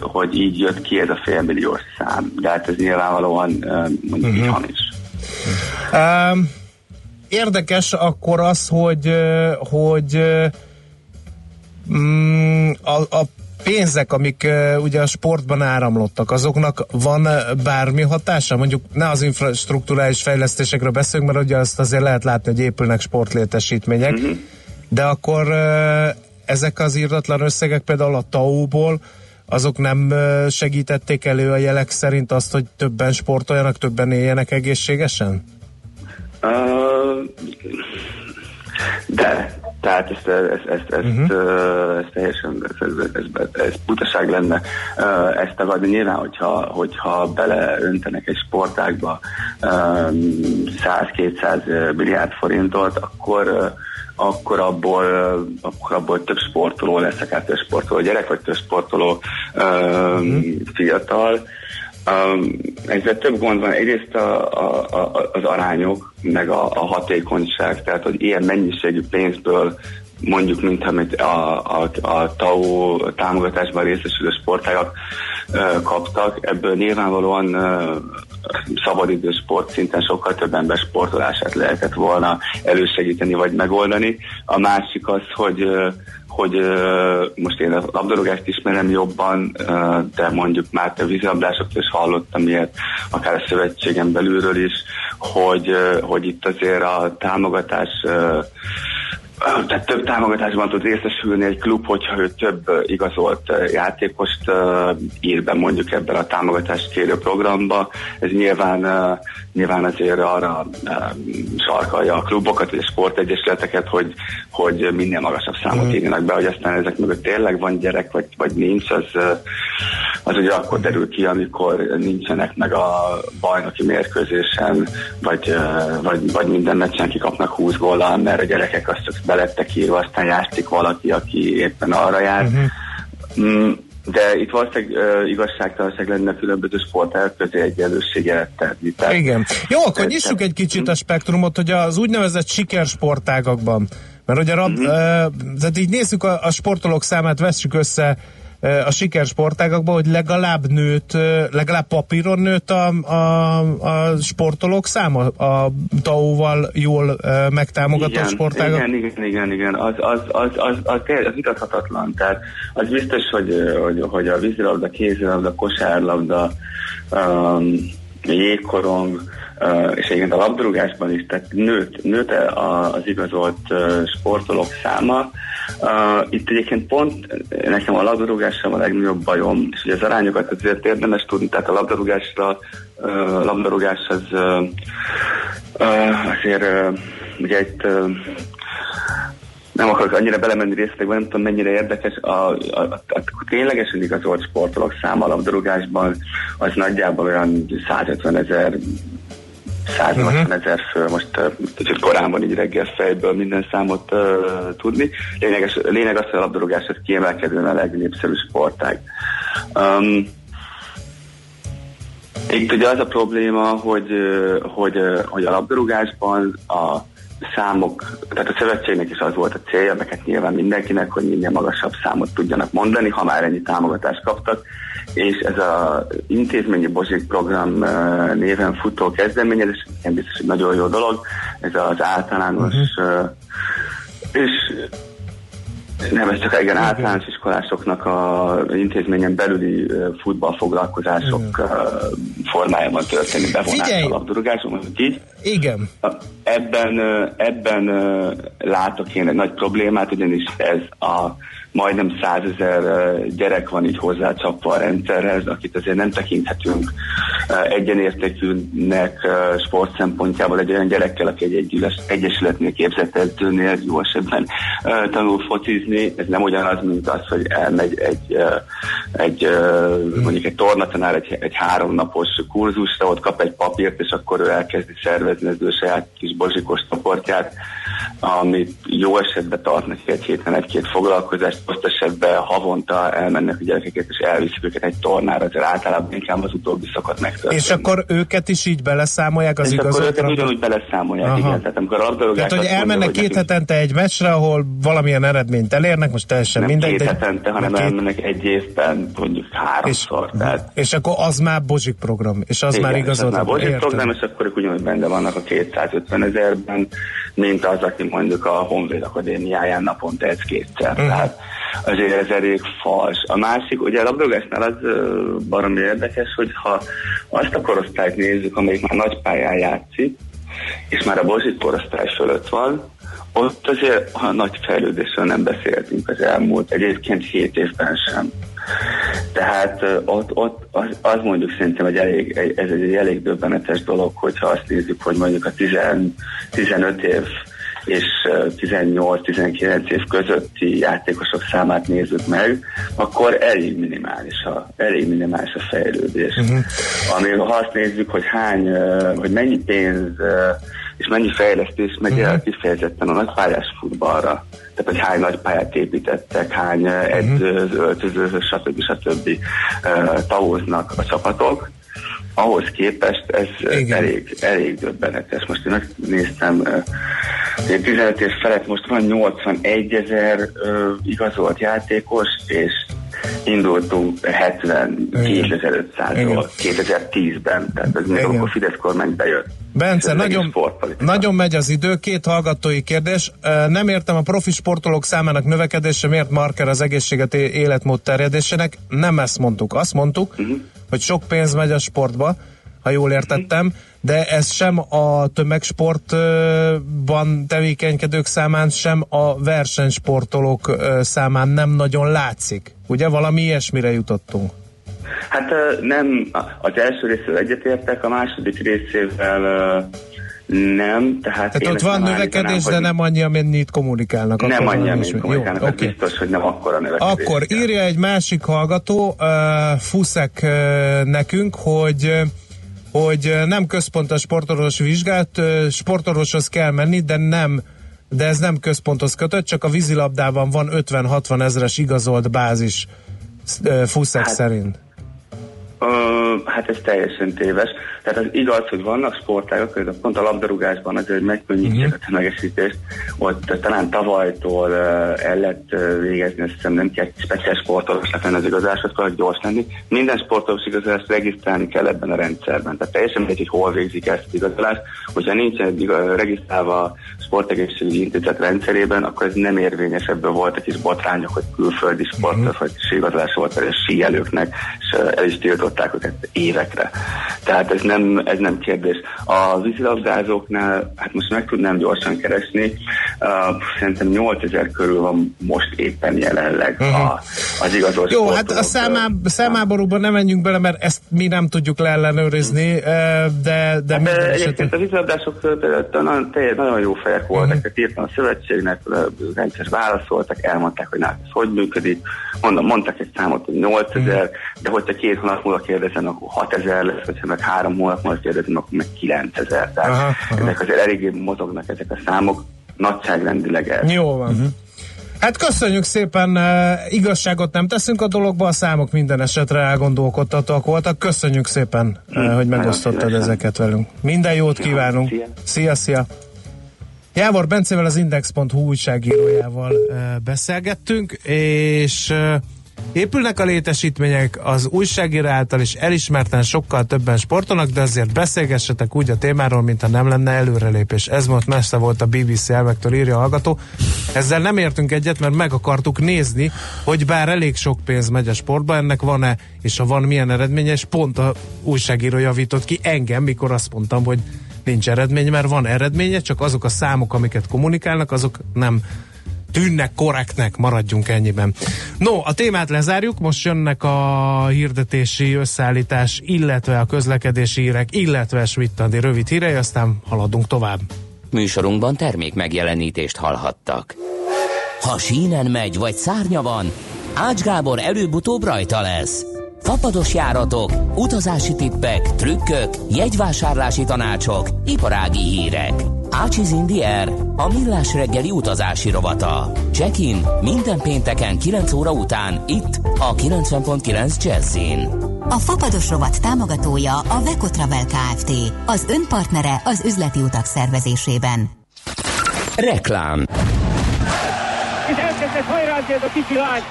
hogy így jött ki ez a félmilliós szám. De hát ez nyilvánvalóan mondjuk uh-huh. hamis. Um, érdekes akkor az, hogy, hogy mm, a, a pénzek, amik uh, ugye a sportban áramlottak, azoknak van uh, bármi hatása? Mondjuk ne az infrastruktúrális fejlesztésekről beszélünk, mert ugye azt azért lehet látni, hogy épülnek sportlétesítmények, uh-huh. de akkor uh, ezek az írdatlan összegek például a TAU-ból azok nem segítették elő a jelek szerint azt, hogy többen sportoljanak, többen éljenek egészségesen? Uh, de, tehát ezt, ezt, ezt, ezt, Mhm. uh-huh. ezt teljesen, ez, ez, ez, ez, ez butaság lenne ezt tagadni. Nyilván, hogyha, hogyha beleöntenek egy sportágba um, 100-200 milliárd forintot, akkor akkor abból, akkor abból több sportoló lesz, akár több sportoló gyerek, vagy több sportoló um, fiatal. Um, ezzel több gond van. Egyrészt a, a, a, az arányok, meg a, a hatékonyság, tehát hogy ilyen mennyiségű pénzből mondjuk, mint amit a, a, a TAO támogatásban részesülő sportágak uh, kaptak, ebből nyilvánvalóan uh, szabadidő sport szinten sokkal több ember sportolását lehetett volna elősegíteni vagy megoldani. A másik az, hogy hogy most én a labdarúgást ismerem jobban, de mondjuk már te vízilabdásoktól is hallottam ilyet, akár a szövetségen belülről is, hogy, hogy itt azért a támogatás tehát több támogatásban tud részesülni egy klub, hogyha ő több igazolt játékost ír be mondjuk ebben a támogatást kérő programba. Ez nyilván, nyilván azért arra sarkalja a klubokat, vagy a sportegyesületeket, hogy, hogy minél magasabb számot írjanak be, hogy aztán ezek mögött tényleg van gyerek, vagy, vagy nincs, az, az ugye akkor derül ki, amikor nincsenek meg a bajnoki mérkőzésen, vagy, vagy, vagy minden meccsen kikapnak 20 góllal, mert a gyerekek azt csak belettek írva, aztán játszik valaki, aki éppen arra jár. Uh-huh. De itt valószínűleg uh, igazságtalanság lenne különböző sportágak közé egyenlőséget tenni. Tehát, Igen. Jó, akkor nyissuk egy kicsit a spektrumot, hogy az úgynevezett sikersportágakban, mert ugye rab, Mhm. uh, tehát így nézzük a, a sportolók számát, vessük össze a sikersportágakban, hogy legalább nőtt, legalább papíron nőtt a, a, a sportolók száma a TAO-val jól megtámogatott igen, sportágak? Igen, igen, igen, igen. Az, az, az, az, az, tényleg- az vitathatatlan. Tehát az biztos, hogy, hogy, hogy a vízilabda, kézilabda, kosárlabda, um, jégkorong, és egyébként a labdarúgásban is, tehát nőtt, nőtt a- az igazolt sportolók száma. Itt egyébként pont nekem a labdarúgással a legnagyobb bajom, és ugye az arányokat azért érdemes tudni, tehát a labdarúgásra, uh, labdarúgás az azért ugye itt nem akarok annyira belemenni részletekbe, nem tudom mennyire érdekes, a, a, a, a ténylegesen igazolt sportolók száma a labdarúgásban az nagyjából olyan 150 ezer 180 ezer fő, most kicsit korán van így reggel fejből minden számot uh, tudni. Lényeges, lényeg az, hogy a labdarúgás az kiemelkedően a legnépszerűbb sportág. Um, itt ugye az a probléma, hogy, hogy, hogy a labdarúgásban a számok, tehát a szövetségnek is az volt a célja, meg hát nyilván mindenkinek, hogy minél magasabb számot tudjanak mondani, ha már ennyi támogatást kaptak, és ez a intézményi Bozsik program ö, néven futó kezdeményezés, nem biztos, hogy nagyon jó dolog, ez az általános uh-huh. és nem, ez csak igen, általános iskolásoknak a intézményen belüli futballfoglalkozások ö, formájában történő bevonás Figyelj! a labdarúgáson, mondjuk így. Igen. Ebben, ebben látok én egy nagy problémát, ugyanis ez a majdnem százezer gyerek van így hozzácsapva a rendszerhez, akit azért nem tekinthetünk egyenértékűnek sport szempontjából egy olyan gyerekkel, aki egy együles, egyesületnél képzett edzőnél jó esetben tanul focizni. Ez nem ugyanaz, mint az, hogy elmegy egy, egy mondjuk egy tornatanár egy, egy háromnapos kurzusra, ott kap egy papírt, és akkor ő elkezdi szervezni az ő saját kis bozsikos csoportját, amit jó esetben tart neki egy héten egy-két foglalkozást, rossz esetben havonta elmennek a gyerekeket, és elviszik őket egy tornára, azért általában inkább az utóbbi szokott megtörténni. És akkor őket is így beleszámolják az és akkor őket ugyanúgy beleszámolják, Aha. igen. Tehát amikor a Tehát, hogy azt mondja, elmennek hogy két hetente egy meccsre, ahol valamilyen eredményt elérnek, most teljesen nem mindegy. két hetente, hanem két- elmennek egy évben mondjuk háromszor. tehát És akkor az már Bozsik program, és az már Igen, és az már Bozsik program, és akkor ők ugyanúgy benne vannak a 250 ezerben, mint az, aki mondjuk a Honvéd Akadémiáján naponta ez kétszer. Mhm. Uh-huh. Tehát azért ez elég fals. A másik, ugye a labdarúgásnál az baromi érdekes, hogy ha azt a korosztályt nézzük, amelyik már nagy pályán játszik, és már a Bozsik korosztály fölött van, ott azért a nagy fejlődésről nem beszéltünk az elmúlt egyébként hét évben sem. Tehát ott, ott az, az mondjuk szerintem egy elég, egy, ez egy elég döbbenetes dolog, hogyha azt nézzük, hogy mondjuk a 10, 15 év és ö, 18-19 év közötti játékosok számát nézzük meg, akkor elég minimális a, elég minimális a fejlődés. Uh-huh. Ami, ha azt nézzük, hogy hány, hogy mennyi pénz és mennyi fejlesztés megy el kifejezetten a nagypályás futballra. Tehát, hogy hány nagy pályát építettek, hány uh edző, öltöző, stb. stb. uh, tavoznak a csapatok. Ahhoz képest ez Igen. elég, elég döbbenetes. Most én megnéztem, uh, én 15 év felett most van 81 ezer igazolt játékos, és indultunk 72.500-ról 2010-ben, tehát ez még Igen. akkor Fidesz kormány bejött. Bence, nagyon, nagyon megy az idő, két hallgatói kérdés. Nem értem a profi sportolók számának növekedése, miért marker az egészséget életmód terjedésének. Nem ezt mondtuk. Azt mondtuk, uh-huh. Hogy sok pénz megy a sportba, ha jól értettem, de ez sem a tömegsportban tevékenykedők számán, sem a versenysportolók számán nem nagyon látszik. Ugye valami ilyesmire jutottunk. Hát nem, az első részével egyetértek, a második részével nem. Tehát, Tehát ott van növekedés, állítanám, de hogy nem annyi, amennyit kommunikálnak. nem Akkor annyi, ilyesmi. kommunikálnak, Jó, ez oké. biztos, hogy nem akkora növekedés. Akkor írja egy másik hallgató, uh, Fuszek uh, nekünk, hogy uh, hogy nem központos sportorvos vizsgált, uh, sportorvoshoz kell menni, de nem de ez nem központhoz kötött, csak a vízilabdában van 50-60 ezres igazolt bázis Fuszek Hát, szerint. Ö, hát ez teljesen téves. Tehát az igaz, hogy vannak sportágak, például pont a labdarúgásban azért, hogy megkönnyítsék Mhm. uh-huh. a tömegesítést, ott talán tavalytól uh, el lett uh, végezni, azt hiszem nem kell speciális sportolósnak lenni az igazáshoz, kell gyors lenni. Minden sportolós igazolást regisztrálni kell ebben a rendszerben. Tehát teljesen mindegy, hogy hol végzik ezt az igazolást. Hogyha nincsen egy iga- regisztrálva a sportegészségügyi intézet rendszerében, akkor ez nem érvényes. Ebből voltak is botrányok, hogy külföldi sportos vagy igazolás volt például a síelőknek, és el is tiltották őket évekre. Tehát ez nem, ez nem kérdés. A vízilabdázóknál, hát most meg tudnám gyorsan keresni, uh, szerintem 8000 körül van most éppen jelenleg a, az igazolt Jó, hát a számá, számáborúban nem menjünk bele, mert ezt mi nem tudjuk leellenőrizni, uh, de, de Hát, minden egyébként a vízilabdások nagyon, nagyon jó fejek voltak, Mhm. uh-huh. írtam a szövetségnek, rendszer válaszoltak, elmondták, hogy náluk ez hogy működik, Mondom, mondtak egy számot, hogy 8000, Mhm. de hogyha két hónap múlva kérdezem, akkor 6000 lesz, hogyha meg három hónap múlva kérdezem, akkor meg 9000. Tehát Aha, aha. ezek azért eléggé mozognak ezek a számok, nagyságrendileg ez. Jó van. Uh-huh. Hát köszönjük szépen, uh, igazságot nem teszünk a dologba, a számok minden esetre elgondolkodtatóak voltak. Köszönjük szépen, uh, hogy megosztottad ezeket velünk. Minden jót kívánunk. szia. Szia, szia. Jávor Bencével az Index.hu újságírójával uh, beszélgettünk, és épülnek a létesítmények, az újságíró által is elismerten sokkal többen sportolnak, de azért beszélgessetek úgy a témáról, mintha nem lenne előrelépés. Ez most messze volt a BBC elvektől írja a hallgató. Ezzel nem értünk egyet, mert meg akartuk nézni, hogy bár elég sok pénz megy a sportba, ennek van-e, és ha van, milyen eredménye, és pont a újságíró javított ki engem, mikor azt mondtam, hogy nincs eredmény, mert van eredménye, csak azok a számok, amiket kommunikálnak, azok nem tűnnek korrektnek, maradjunk ennyiben. No, a témát lezárjuk, most jönnek a hirdetési összeállítás, illetve a közlekedési hírek, illetve Schmidt-Andi rövid hírei, aztán haladunk tovább. Műsorunkban termék megjelenítést hallhattak. Ha sínen megy, vagy szárnya van, Ács Gábor előbb-utóbb rajta lesz. Fapados járatok, utazási tippek, trükkök, jegyvásárlási tanácsok, iparági hírek. Ácsiz Indier, a millás reggeli utazási rovata. Check-in minden pénteken 9 óra után itt a 90.9 Jazzin. A Fapados rovat támogatója a Veco Travel Kft. Az önpartnere az üzleti utak szervezésében. Reklám és elkezdett hajrázni ez a kicsi lány.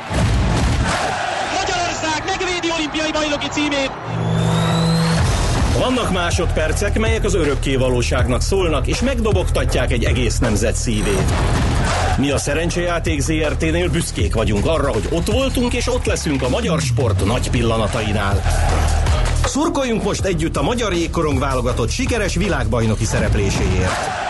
Bajnoki címét! Vannak másodpercek, melyek az örökké valóságnak szólnak, és megdobogtatják egy egész nemzet szívét. Mi a Szerencsejáték ZRT-nél büszkék vagyunk arra, hogy ott voltunk és ott leszünk a magyar sport nagy pillanatainál. Szurkoljunk most együtt a magyar jégkorong válogatott sikeres világbajnoki szerepléséért.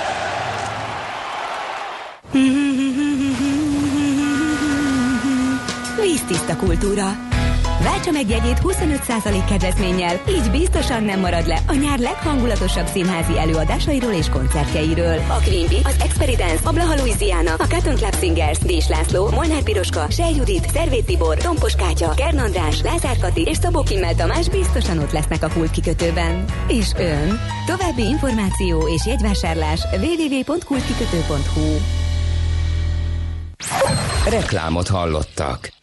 Víztiszta kultúra. Váltsa meg jegyét 25% kedvezménnyel, így biztosan nem marad le a nyár leghangulatosabb színházi előadásairól és koncertjeiről. A Quimby, az Experience, a Blaha Louisiana, a Cotton Club Singers, Dés László, Molnár Piroska, Sej Judit, Szervét Tibor, Tompos Kátya, Kern András, Lázár Kati és Szabó Kimmel Tamás biztosan ott lesznek a kult kikötőben. És ön? További információ és jegyvásárlás www.kultkikötő.hu Reklámot hallottak.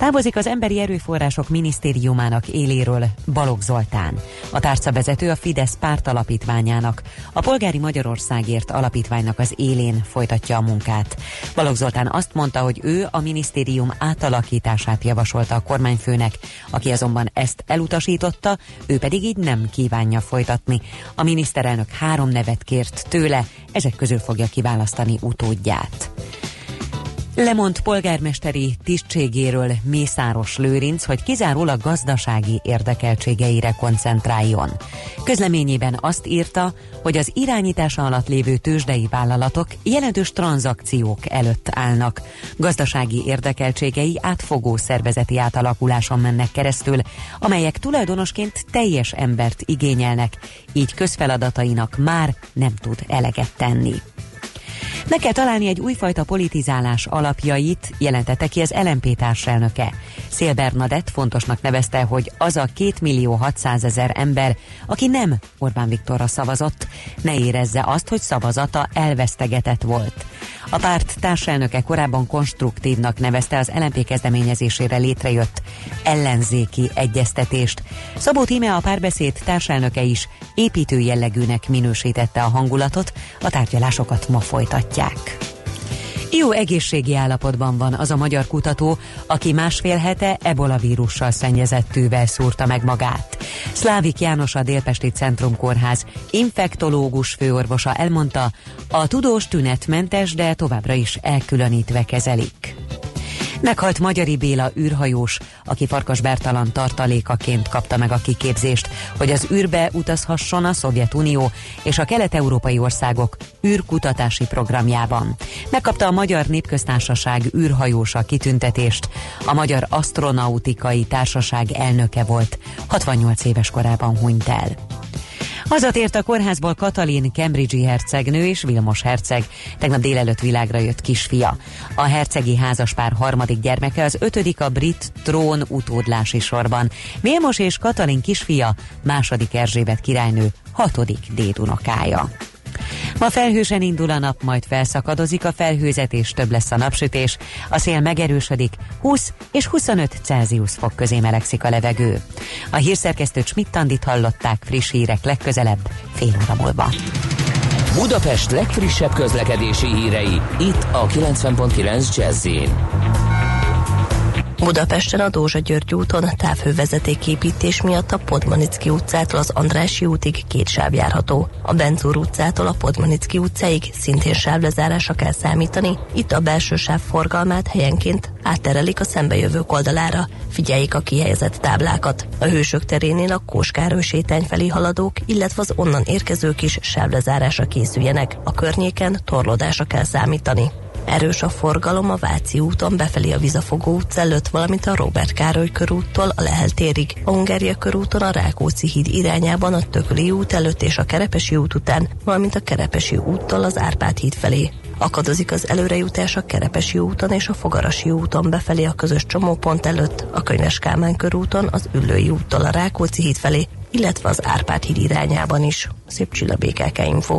Távozik az Emberi Erőforrások Minisztériumának éléről Balogh Zoltán. A tárcavezető a Fidesz párt alapítványának, a Polgári Magyarországért alapítványnak az élén folytatja a munkát. Balogh Zoltán azt mondta, hogy ő a minisztérium átalakítását javasolta a kormányfőnek, aki azonban ezt elutasította, ő pedig így nem kívánja folytatni. A miniszterelnök három nevet kért tőle, ezek közül fogja kiválasztani utódját. Lemond polgármesteri tisztségéről Mészáros Lőrinc, hogy kizárólag gazdasági érdekeltségeire koncentráljon. Közleményében azt írta, hogy az irányítása alatt lévő tőzsdei vállalatok jelentős tranzakciók előtt állnak. Gazdasági érdekeltségei átfogó szervezeti átalakuláson mennek keresztül, amelyek tulajdonosként teljes embert igényelnek, így közfeladatainak már nem tud eleget tenni. Meg kell találni egy újfajta politizálás alapjait, jelentette ki az LMP társelnöke. Szél Bernadett fontosnak nevezte, hogy az a 2 millió 600 ezer ember, aki nem Orbán Viktorra szavazott, ne érezze azt, hogy szavazata elvesztegetett volt. A párt társelnöke korábban konstruktívnak nevezte az LMP kezdeményezésére létrejött ellenzéki egyeztetést. Szabó Tíme a párbeszéd társelnöke is építő jellegűnek minősítette a hangulatot, a tárgyalásokat ma folytatják. Jó egészségi állapotban van az a magyar kutató, aki másfél hete ebola vírussal szennyezettővel szúrta meg magát. Szlávik János a Délpesti Centrum Kórház infektológus főorvosa elmondta, a tudós tünetmentes, de továbbra is elkülönítve kezelik. Meghalt Magyari Béla űrhajós, aki Farkas Bertalan tartalékaként kapta meg a kiképzést, hogy az űrbe utazhasson a Szovjetunió és a kelet-európai országok űrkutatási programjában. Megkapta a Magyar Népköztársaság űrhajósa kitüntetést, a Magyar Astronautikai Társaság elnöke volt, 68 éves korában hunyt el. Hazatért a kórházból Katalin, Cambridge hercegnő és Vilmos herceg. Tegnap délelőtt világra jött kisfia. A hercegi házaspár harmadik gyermeke az ötödik a brit trón utódlási sorban. Vilmos és Katalin kisfia második Erzsébet királynő hatodik dédunokája. Ma felhősen indul a nap, majd felszakadozik a felhőzet és több lesz a napsütés. A szél megerősödik, 20 és 25 Celsius fok közé melegszik a levegő. A hírszerkesztő Schmidt-Tandit hallották friss hírek legközelebb, fél óra múlva. Budapest legfrissebb közlekedési hírei, itt a 90.9 jazz Budapesten a Dózsa György úton távhővezetéképítés miatt a Podmanicki utcától az Andrási útig két sáv járható. A Benzúr utcától a Podmanicki utcáig szintén sávlezárásra kell számítani, itt a belső sáv forgalmát helyenként átterelik a szembejövők oldalára. Figyeljék a kihelyezett táblákat. A Hősök terénél a Kóskároly sétány felé haladók, illetve az onnan érkezők is sávlezárásra készüljenek. A környéken torlódásra kell számítani. Erős a forgalom a Váci úton befelé a Vizafogó utc előtt, valamint a Robert Károly körúttól a Lehel térig, a Hungária körúton a Rákóczi híd irányában a Tököli út előtt és a Kerepesi út után, valamint a Kerepesi úttól az Árpád híd felé. Akadozik az előrejutás a Kerepesi úton és a Fogarasi úton befelé a közös csomópont előtt, a Könyves Kálmán körúton az Üllői úttól a Rákóczi híd felé, illetve az Árpád híd irányában is. Szép csilla BKK Info.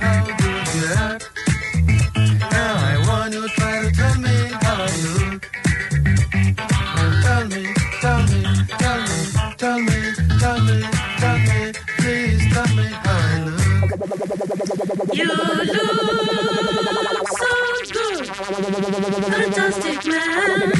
how you. Now I want you try to tell me how you tell me, tell me, tell me, tell me, tell me, tell me, please tell me how You look so good, fantastic man.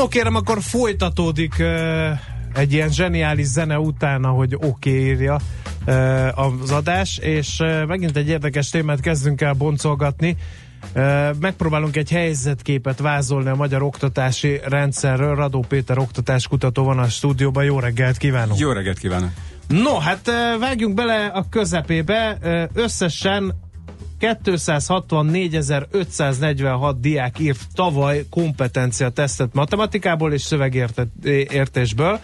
No kérem, akkor folytatódik uh, egy ilyen zseniális zene után, ahogy oké okay írja uh, az adás, és uh, megint egy érdekes témát kezdünk el boncolgatni. Megpróbálunk egy helyzetképet vázolni a magyar oktatási rendszerről. Radó Péter oktatáskutató van a stúdióban. Jó reggelt kívánok! Jó reggelt kívánok! No, hát vágjunk bele a közepébe. Összesen 264.546 diák írt tavaly kompetencia tesztet matematikából és szövegértésből,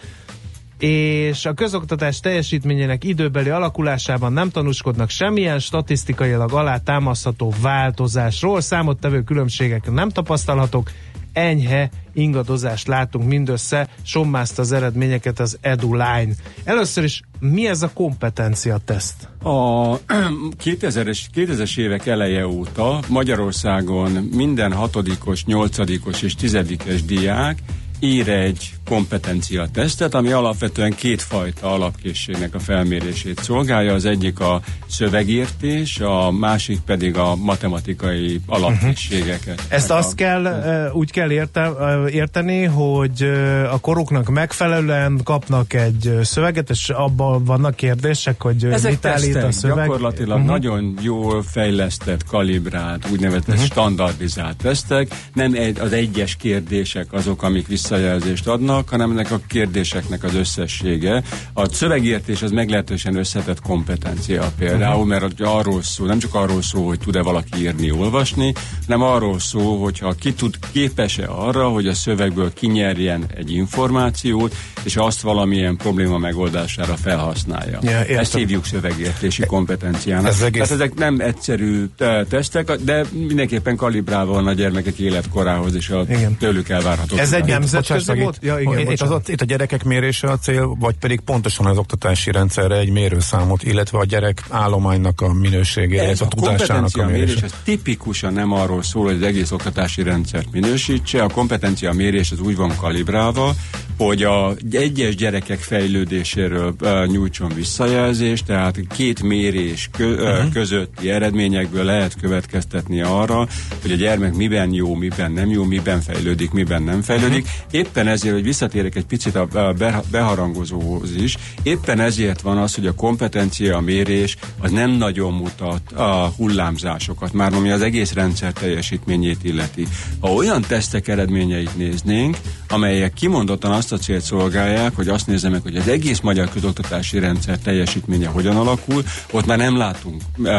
és a közoktatás teljesítményének időbeli alakulásában nem tanúskodnak semmilyen statisztikailag alátámasztható változásról, számottevő különbségek nem tapasztalhatók, enyhe ingadozást látunk mindössze, sommázta az eredményeket az EduLine. Először is, mi ez a kompetencia teszt? A 2000-es, 2000-es évek eleje óta Magyarországon minden hatodikos, nyolcadikos és tizedikes diák ír egy kompetencia tesztet, ami alapvetően kétfajta alapkészségnek a felmérését szolgálja. Az egyik a szövegértés, a másik pedig a matematikai alapkészségeket. Uh-huh. Ezt azt kell, uh, úgy kell érte, uh, érteni, hogy uh, a koruknak megfelelően kapnak egy szöveget, és abban vannak kérdések, hogy Ezek mit állít tesztek, a szöveg. Gyakorlatilag uh-huh. nagyon jól fejlesztett, kalibrált, úgynevezett uh-huh. standardizált tesztek. Nem egy, az egyes kérdések azok, amik visszajelzést adnak, hanem ennek a kérdéseknek az összessége. A szövegértés az meglehetősen összetett kompetencia például, uh-huh. mert arról szól, nem csak arról szól, hogy tud-e valaki írni, olvasni, hanem arról szól, hogyha ki tud, képes-e arra, hogy a szövegből kinyerjen egy információt, és azt valamilyen probléma megoldására felhasználja. Ja, Ezt hívjuk szövegértési kompetenciának. Ez egész... Tehát ezek nem egyszerű tesztek, de mindenképpen kalibrálva van a gyermekek életkorához és a Igen. tőlük elvárható. Ez egy nemzetközi Ja, igen, itt, az, bocsánat. itt a gyerekek mérése a cél, vagy pedig pontosan az oktatási rendszerre egy mérőszámot, illetve a gyerek állománynak a minőségére, Ez a a tudásának kompetencia a mérés, mérése. ez tipikusan nem arról szól, hogy az egész oktatási rendszert minősítse. A kompetencia mérés az úgy van kalibrálva, hogy a egyes gyerekek fejlődéséről uh, nyújtson visszajelzést, tehát két mérés kö, uh, Mhm. közötti eredményekből lehet következtetni arra, hogy a gyermek miben jó, miben nem jó, miben fejlődik, miben nem fejlődik. Mhm. Éppen ezért, hogy visszatérek egy picit a a be- beharangozóhoz is, éppen ezért van az, hogy a kompetencia, a mérés az nem nagyon mutat a hullámzásokat, már ami az egész rendszer teljesítményét illeti. Ha olyan tesztek eredményeit néznénk, amelyek kimondottan azt a célt szolgálják, hogy azt nézze meg, hogy az egész magyar közoktatási rendszer teljesítménye hogyan alakul, ott már nem látunk uh,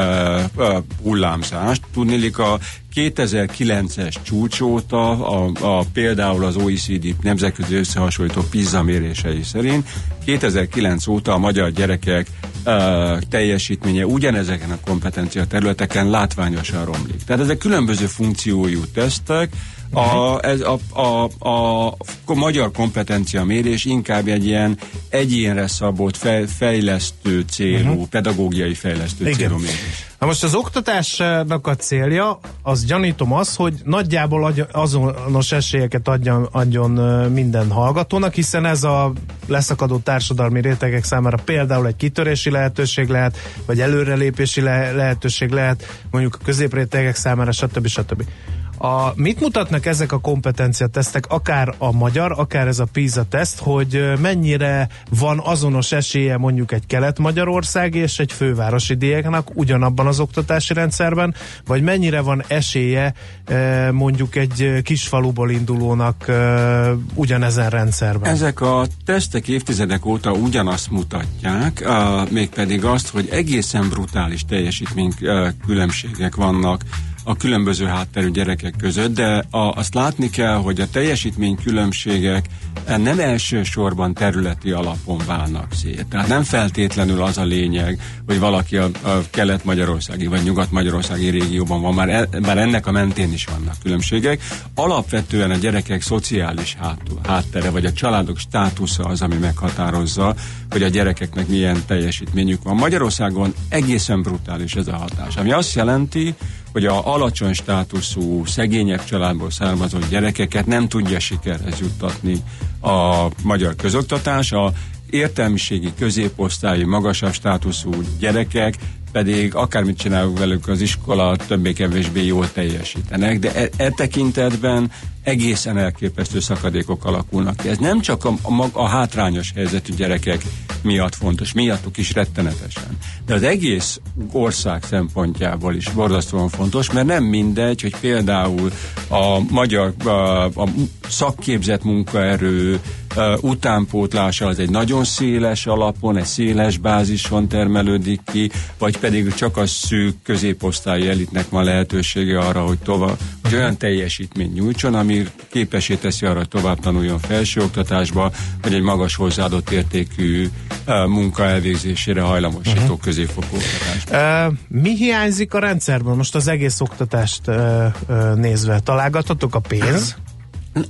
uh, hullámzást. Tudnélik a 2009-es csúcs óta a, a, például az OECD nemzetközi összehasonlító PISA mérései szerint 2009 óta a magyar gyerekek uh, teljesítménye ugyanezeken a kompetencia területeken látványosan romlik. Tehát ezek különböző funkciójú tesztek, a, ez a, a, a, a magyar kompetencia mérés inkább egy ilyen egyénre szabott fej, fejlesztő célú, uh-huh. pedagógiai fejlesztő Igen. célú mérés. Na most az oktatásnak a célja, az gyanítom az, hogy nagyjából azonos esélyeket adjon, adjon minden hallgatónak, hiszen ez a leszakadó társadalmi rétegek számára például egy kitörési lehetőség lehet, vagy előrelépési le- lehetőség lehet, mondjuk a középrétegek számára, stb. stb. A, mit mutatnak ezek a kompetenciatesztek, akár a magyar, akár ez a PISA teszt, hogy mennyire van azonos esélye mondjuk egy kelet-magyarország és egy fővárosi diáknak ugyanabban az oktatási rendszerben, vagy mennyire van esélye mondjuk egy kisfaluból indulónak ugyanezen rendszerben? Ezek a tesztek évtizedek óta ugyanazt mutatják, mégpedig azt, hogy egészen brutális teljesítmény uh, különbségek vannak a különböző hátterű gyerekek között, de a, azt látni kell, hogy a teljesítmény különbségek eh, nem elsősorban területi alapon válnak szét. Tehát nem feltétlenül az a lényeg, hogy valaki a, a kelet-magyarországi vagy nyugat-magyarországi régióban van, már, e, már ennek a mentén is vannak különbségek. Alapvetően a gyerekek szociális háttere, vagy a családok státusza az, ami meghatározza, hogy a gyerekeknek milyen teljesítményük van. Magyarországon egészen brutális ez a hatás, ami azt jelenti, hogy a alacsony státuszú, szegényebb családból származó gyerekeket nem tudja sikerhez juttatni a magyar közoktatás. A értelmiségi középosztályi, magasabb státuszú gyerekek pedig akármit csinálunk velük az iskola, többé-kevésbé jól teljesítenek, de e, e tekintetben egészen elképesztő szakadékok alakulnak ki. Ez nem csak a, a, a hátrányos helyzetű gyerekek miatt fontos, miattuk is rettenetesen, de az egész ország szempontjából is borzasztóan fontos, mert nem mindegy, hogy például a magyar a, a szakképzett munkaerő utánpótlása az egy nagyon széles alapon, egy széles bázison termelődik ki, vagy pedig csak a szűk középosztályi elitnek van lehetősége arra, hogy tovább, hogy olyan teljesítményt nyújtson, ami képesé teszi arra, hogy tovább tanuljon felsőoktatásba, vagy egy magas hozzáadott értékű munka elvégzésére hajlamosító uh-huh. középfokú oktatásba. Uh, mi hiányzik a rendszerben most az egész oktatást uh, uh, nézve? Találgathatok a pénz?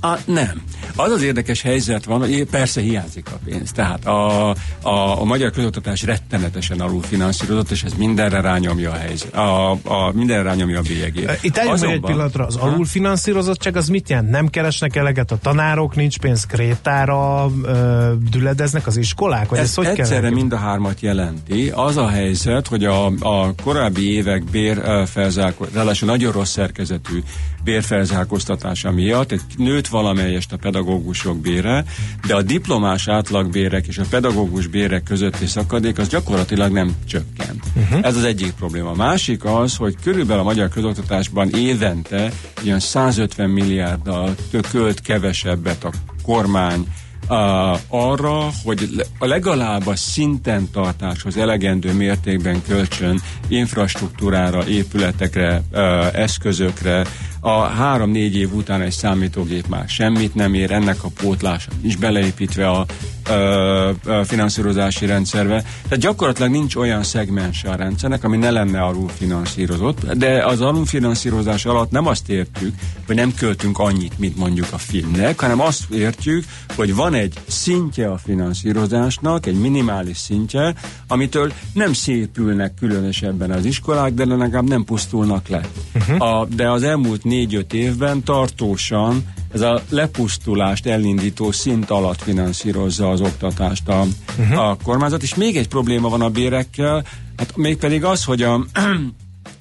A, nem. Az az érdekes helyzet van, hogy persze hiányzik a pénz. Tehát a, a, a magyar közoktatás rettenetesen alulfinanszírozott, és ez mindenre rányomja a helyzet. A, a, mindenre rányomja a bélyegét. Itt álljunk meg egy Azonban- pillanatra, az Ha? alulfinanszírozottság az mit jelent? Nem keresnek eleget a tanárok, nincs pénz krétára, ö, düledeznek az iskolák? Vagy ez, Ez hogy egyszerre kell? mind a hármat jelenti. Az a helyzet, hogy a, a korábbi évek bérfelzálkoztatása, ráadásul nagyon rossz szerkezetű bérfelzálkoztatása miatt egy nőtt valamelyest a pedagógusok bére, de a diplomás átlagbérek és a pedagógus bérek közötti szakadék az gyakorlatilag nem csökkent. Uh-huh. Ez az egyik probléma. A másik az, hogy körülbelül a magyar közoktatásban évente ilyen 150 milliárddal költ kevesebbet a kormány uh, arra, hogy le- legalább a szinten tartáshoz elegendő mértékben kölcsön infrastruktúrára, épületekre, uh, eszközökre, a három-négy év után egy számítógép már semmit nem ér, ennek a pótlása is beleépítve a ö, ö, finanszírozási rendszerbe. Tehát gyakorlatilag nincs olyan szegmense a rendszernek, ami ne lenne alulfinanszírozott, de az alulfinanszírozás alatt nem azt értjük, hogy nem költünk annyit, mint mondjuk a filmnek, hanem azt értjük, hogy van egy szintje a finanszírozásnak, egy minimális szintje, amitől nem szépülnek különösebben az iskolák, de legalább nem pusztulnak le. Uh-huh. A, de az elmúlt négy-öt évben tartósan ez a lepusztulást elindító szint alatt finanszírozza az oktatást a, uh-huh. a kormányzat, és még egy probléma van a bérekkel, hát mégpedig az, hogy a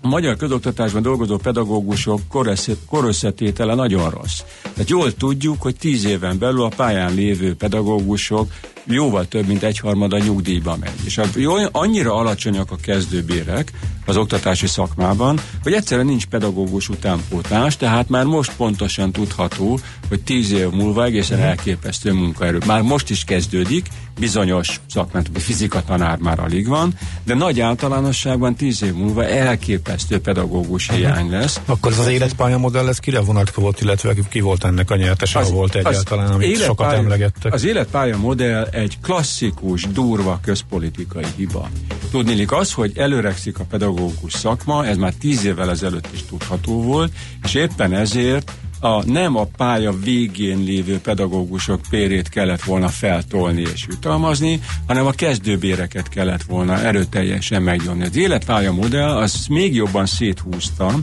a magyar közoktatásban dolgozó pedagógusok korösszet- korösszetétele nagyon rossz. Tehát jól tudjuk, hogy tíz éven belül a pályán lévő pedagógusok jóval több, mint egyharmada nyugdíjba megy. És a, jó, annyira alacsonyak a kezdőbérek az oktatási szakmában, hogy egyszerűen nincs pedagógus utánpótlás, tehát már most pontosan tudható, hogy tíz év múlva egészen elképesztő munkaerő. Már most is kezdődik, bizonyos szakmán, fizika tanár már alig van, de nagy általánosságban tíz év múlva elképesztő pedagógus hiány lesz. Akkor ez az életpályamodell, ez kire vonatkozott, illetve ki volt ennek a nyertese, ha volt egyáltalán, amit sokat emlegettek? Az életpálya modell egy klasszikus, durva közpolitikai hiba. Tudnélik az, hogy előrekszik a pedagógus szakma, ez már tíz évvel ezelőtt is tudható volt, és éppen ezért a, nem a pálya végén lévő pedagógusok pérét kellett volna feltolni és jutalmazni, hanem a kezdőbéreket kellett volna erőteljesen megnyomni. Az életpálya modell az még jobban széthúzta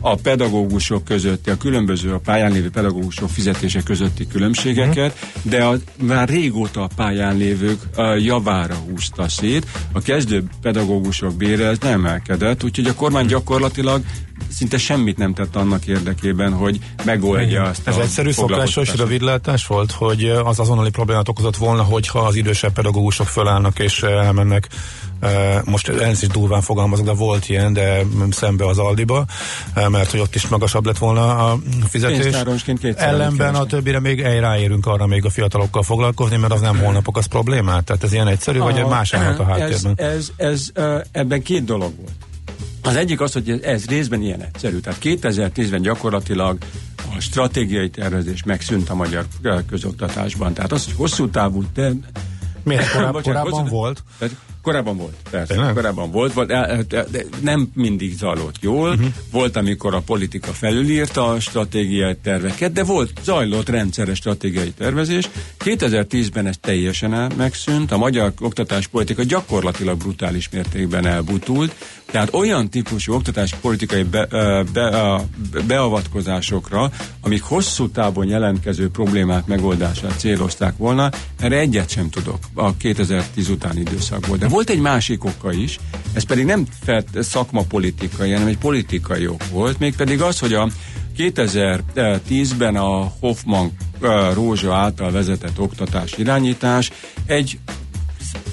a pedagógusok közötti, a különböző a pályán lévő pedagógusok fizetése közötti különbségeket, de a, már régóta a pályán lévők a javára húzta szét. A kezdő pedagógusok bére ez nem emelkedett, úgyhogy a kormány gyakorlatilag szinte semmit nem tett annak érdekében, hogy megoldja azt Ez a egyszerű szokásos rövidlátás volt, hogy az azonnali problémát okozott volna, hogyha az idősebb pedagógusok fölállnak és elmennek most ez is durván fogalmazok, de volt ilyen, de szembe az Aldiba, mert hogy ott is magasabb lett volna a fizetés. Ellenben a többire még ráérünk arra még a fiatalokkal foglalkozni, mert az nem holnapok az problémát. Tehát ez ilyen egyszerű, vagy A- más állat a ez, háttérben? ez, ez, ö, ebben két dolog volt. Az egyik az, hogy ez, ez részben ilyen egyszerű. Tehát 2010-ben gyakorlatilag a stratégiai tervezés megszűnt a magyar közoktatásban. Tehát az, hogy hosszú távú... De, Miért? Korábban hosszú- volt? Tehát korábban volt, persze. Tényleg? Korábban volt, volt de, nem mindig zajlott jól. Uh-huh. Volt, amikor a politika felülírta a stratégiai terveket, de volt, zajlott rendszeres stratégiai tervezés. 2010-ben ez teljesen el, megszűnt, a magyar oktatáspolitika gyakorlatilag brutális mértékben elbutult, tehát olyan típusú oktatáspolitikai be, be, beavatkozásokra, amik hosszú távon jelentkező problémák megoldását célozták volna, erre egyet sem tudok a 2010 utáni időszakból. De volt egy másik oka is, ez pedig nem felt szakmapolitikai, hanem egy politikai ok volt, mégpedig az, hogy a 2010-ben a Hoffman Rózsa által vezetett oktatás irányítás egy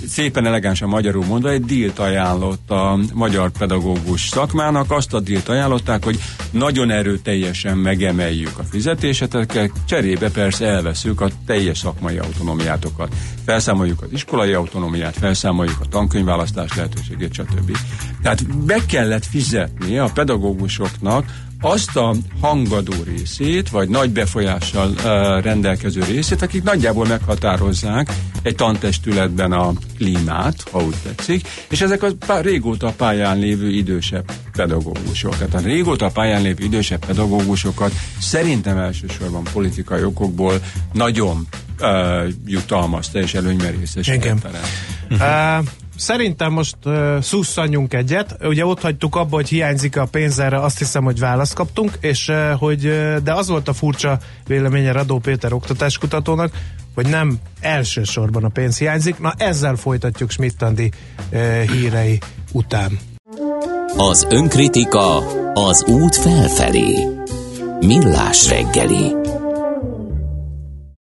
szépen elegánsan magyarul mondva, egy dílt ajánlott a magyar pedagógus szakmának. Azt a dílt ajánlották, hogy nagyon erőteljesen megemeljük a fizetéseteket, cserébe persze elveszük a teljes szakmai autonomiátokat. Felszámoljuk az iskolai autonomiát, felszámoljuk a tankönyvválasztás lehetőségét, stb. Tehát be kellett fizetni a pedagógusoknak azt a hangadó részét, vagy nagy befolyással uh, rendelkező részét, akik nagyjából meghatározzák egy tantestületben a klímát, ha úgy tetszik, és ezek a pá- régóta pályán lévő idősebb pedagógusok. Tehát a régóta pályán lévő idősebb pedagógusokat szerintem elsősorban politikai okokból nagyon uh, jutalmazta és előnyben részesítette. Uh, szerintem most uh, szusszanjunk egyet. Ugye ott hagytuk abba, hogy hiányzik a pénz erre, azt hiszem, hogy választ kaptunk, és uh, hogy, uh, de az volt a furcsa véleménye Radó Péter oktatáskutatónak, hogy nem elsősorban a pénz hiányzik. Na ezzel folytatjuk Schmidt-Andi uh, hírei után. Az önkritika az út felfelé. Millás reggeli.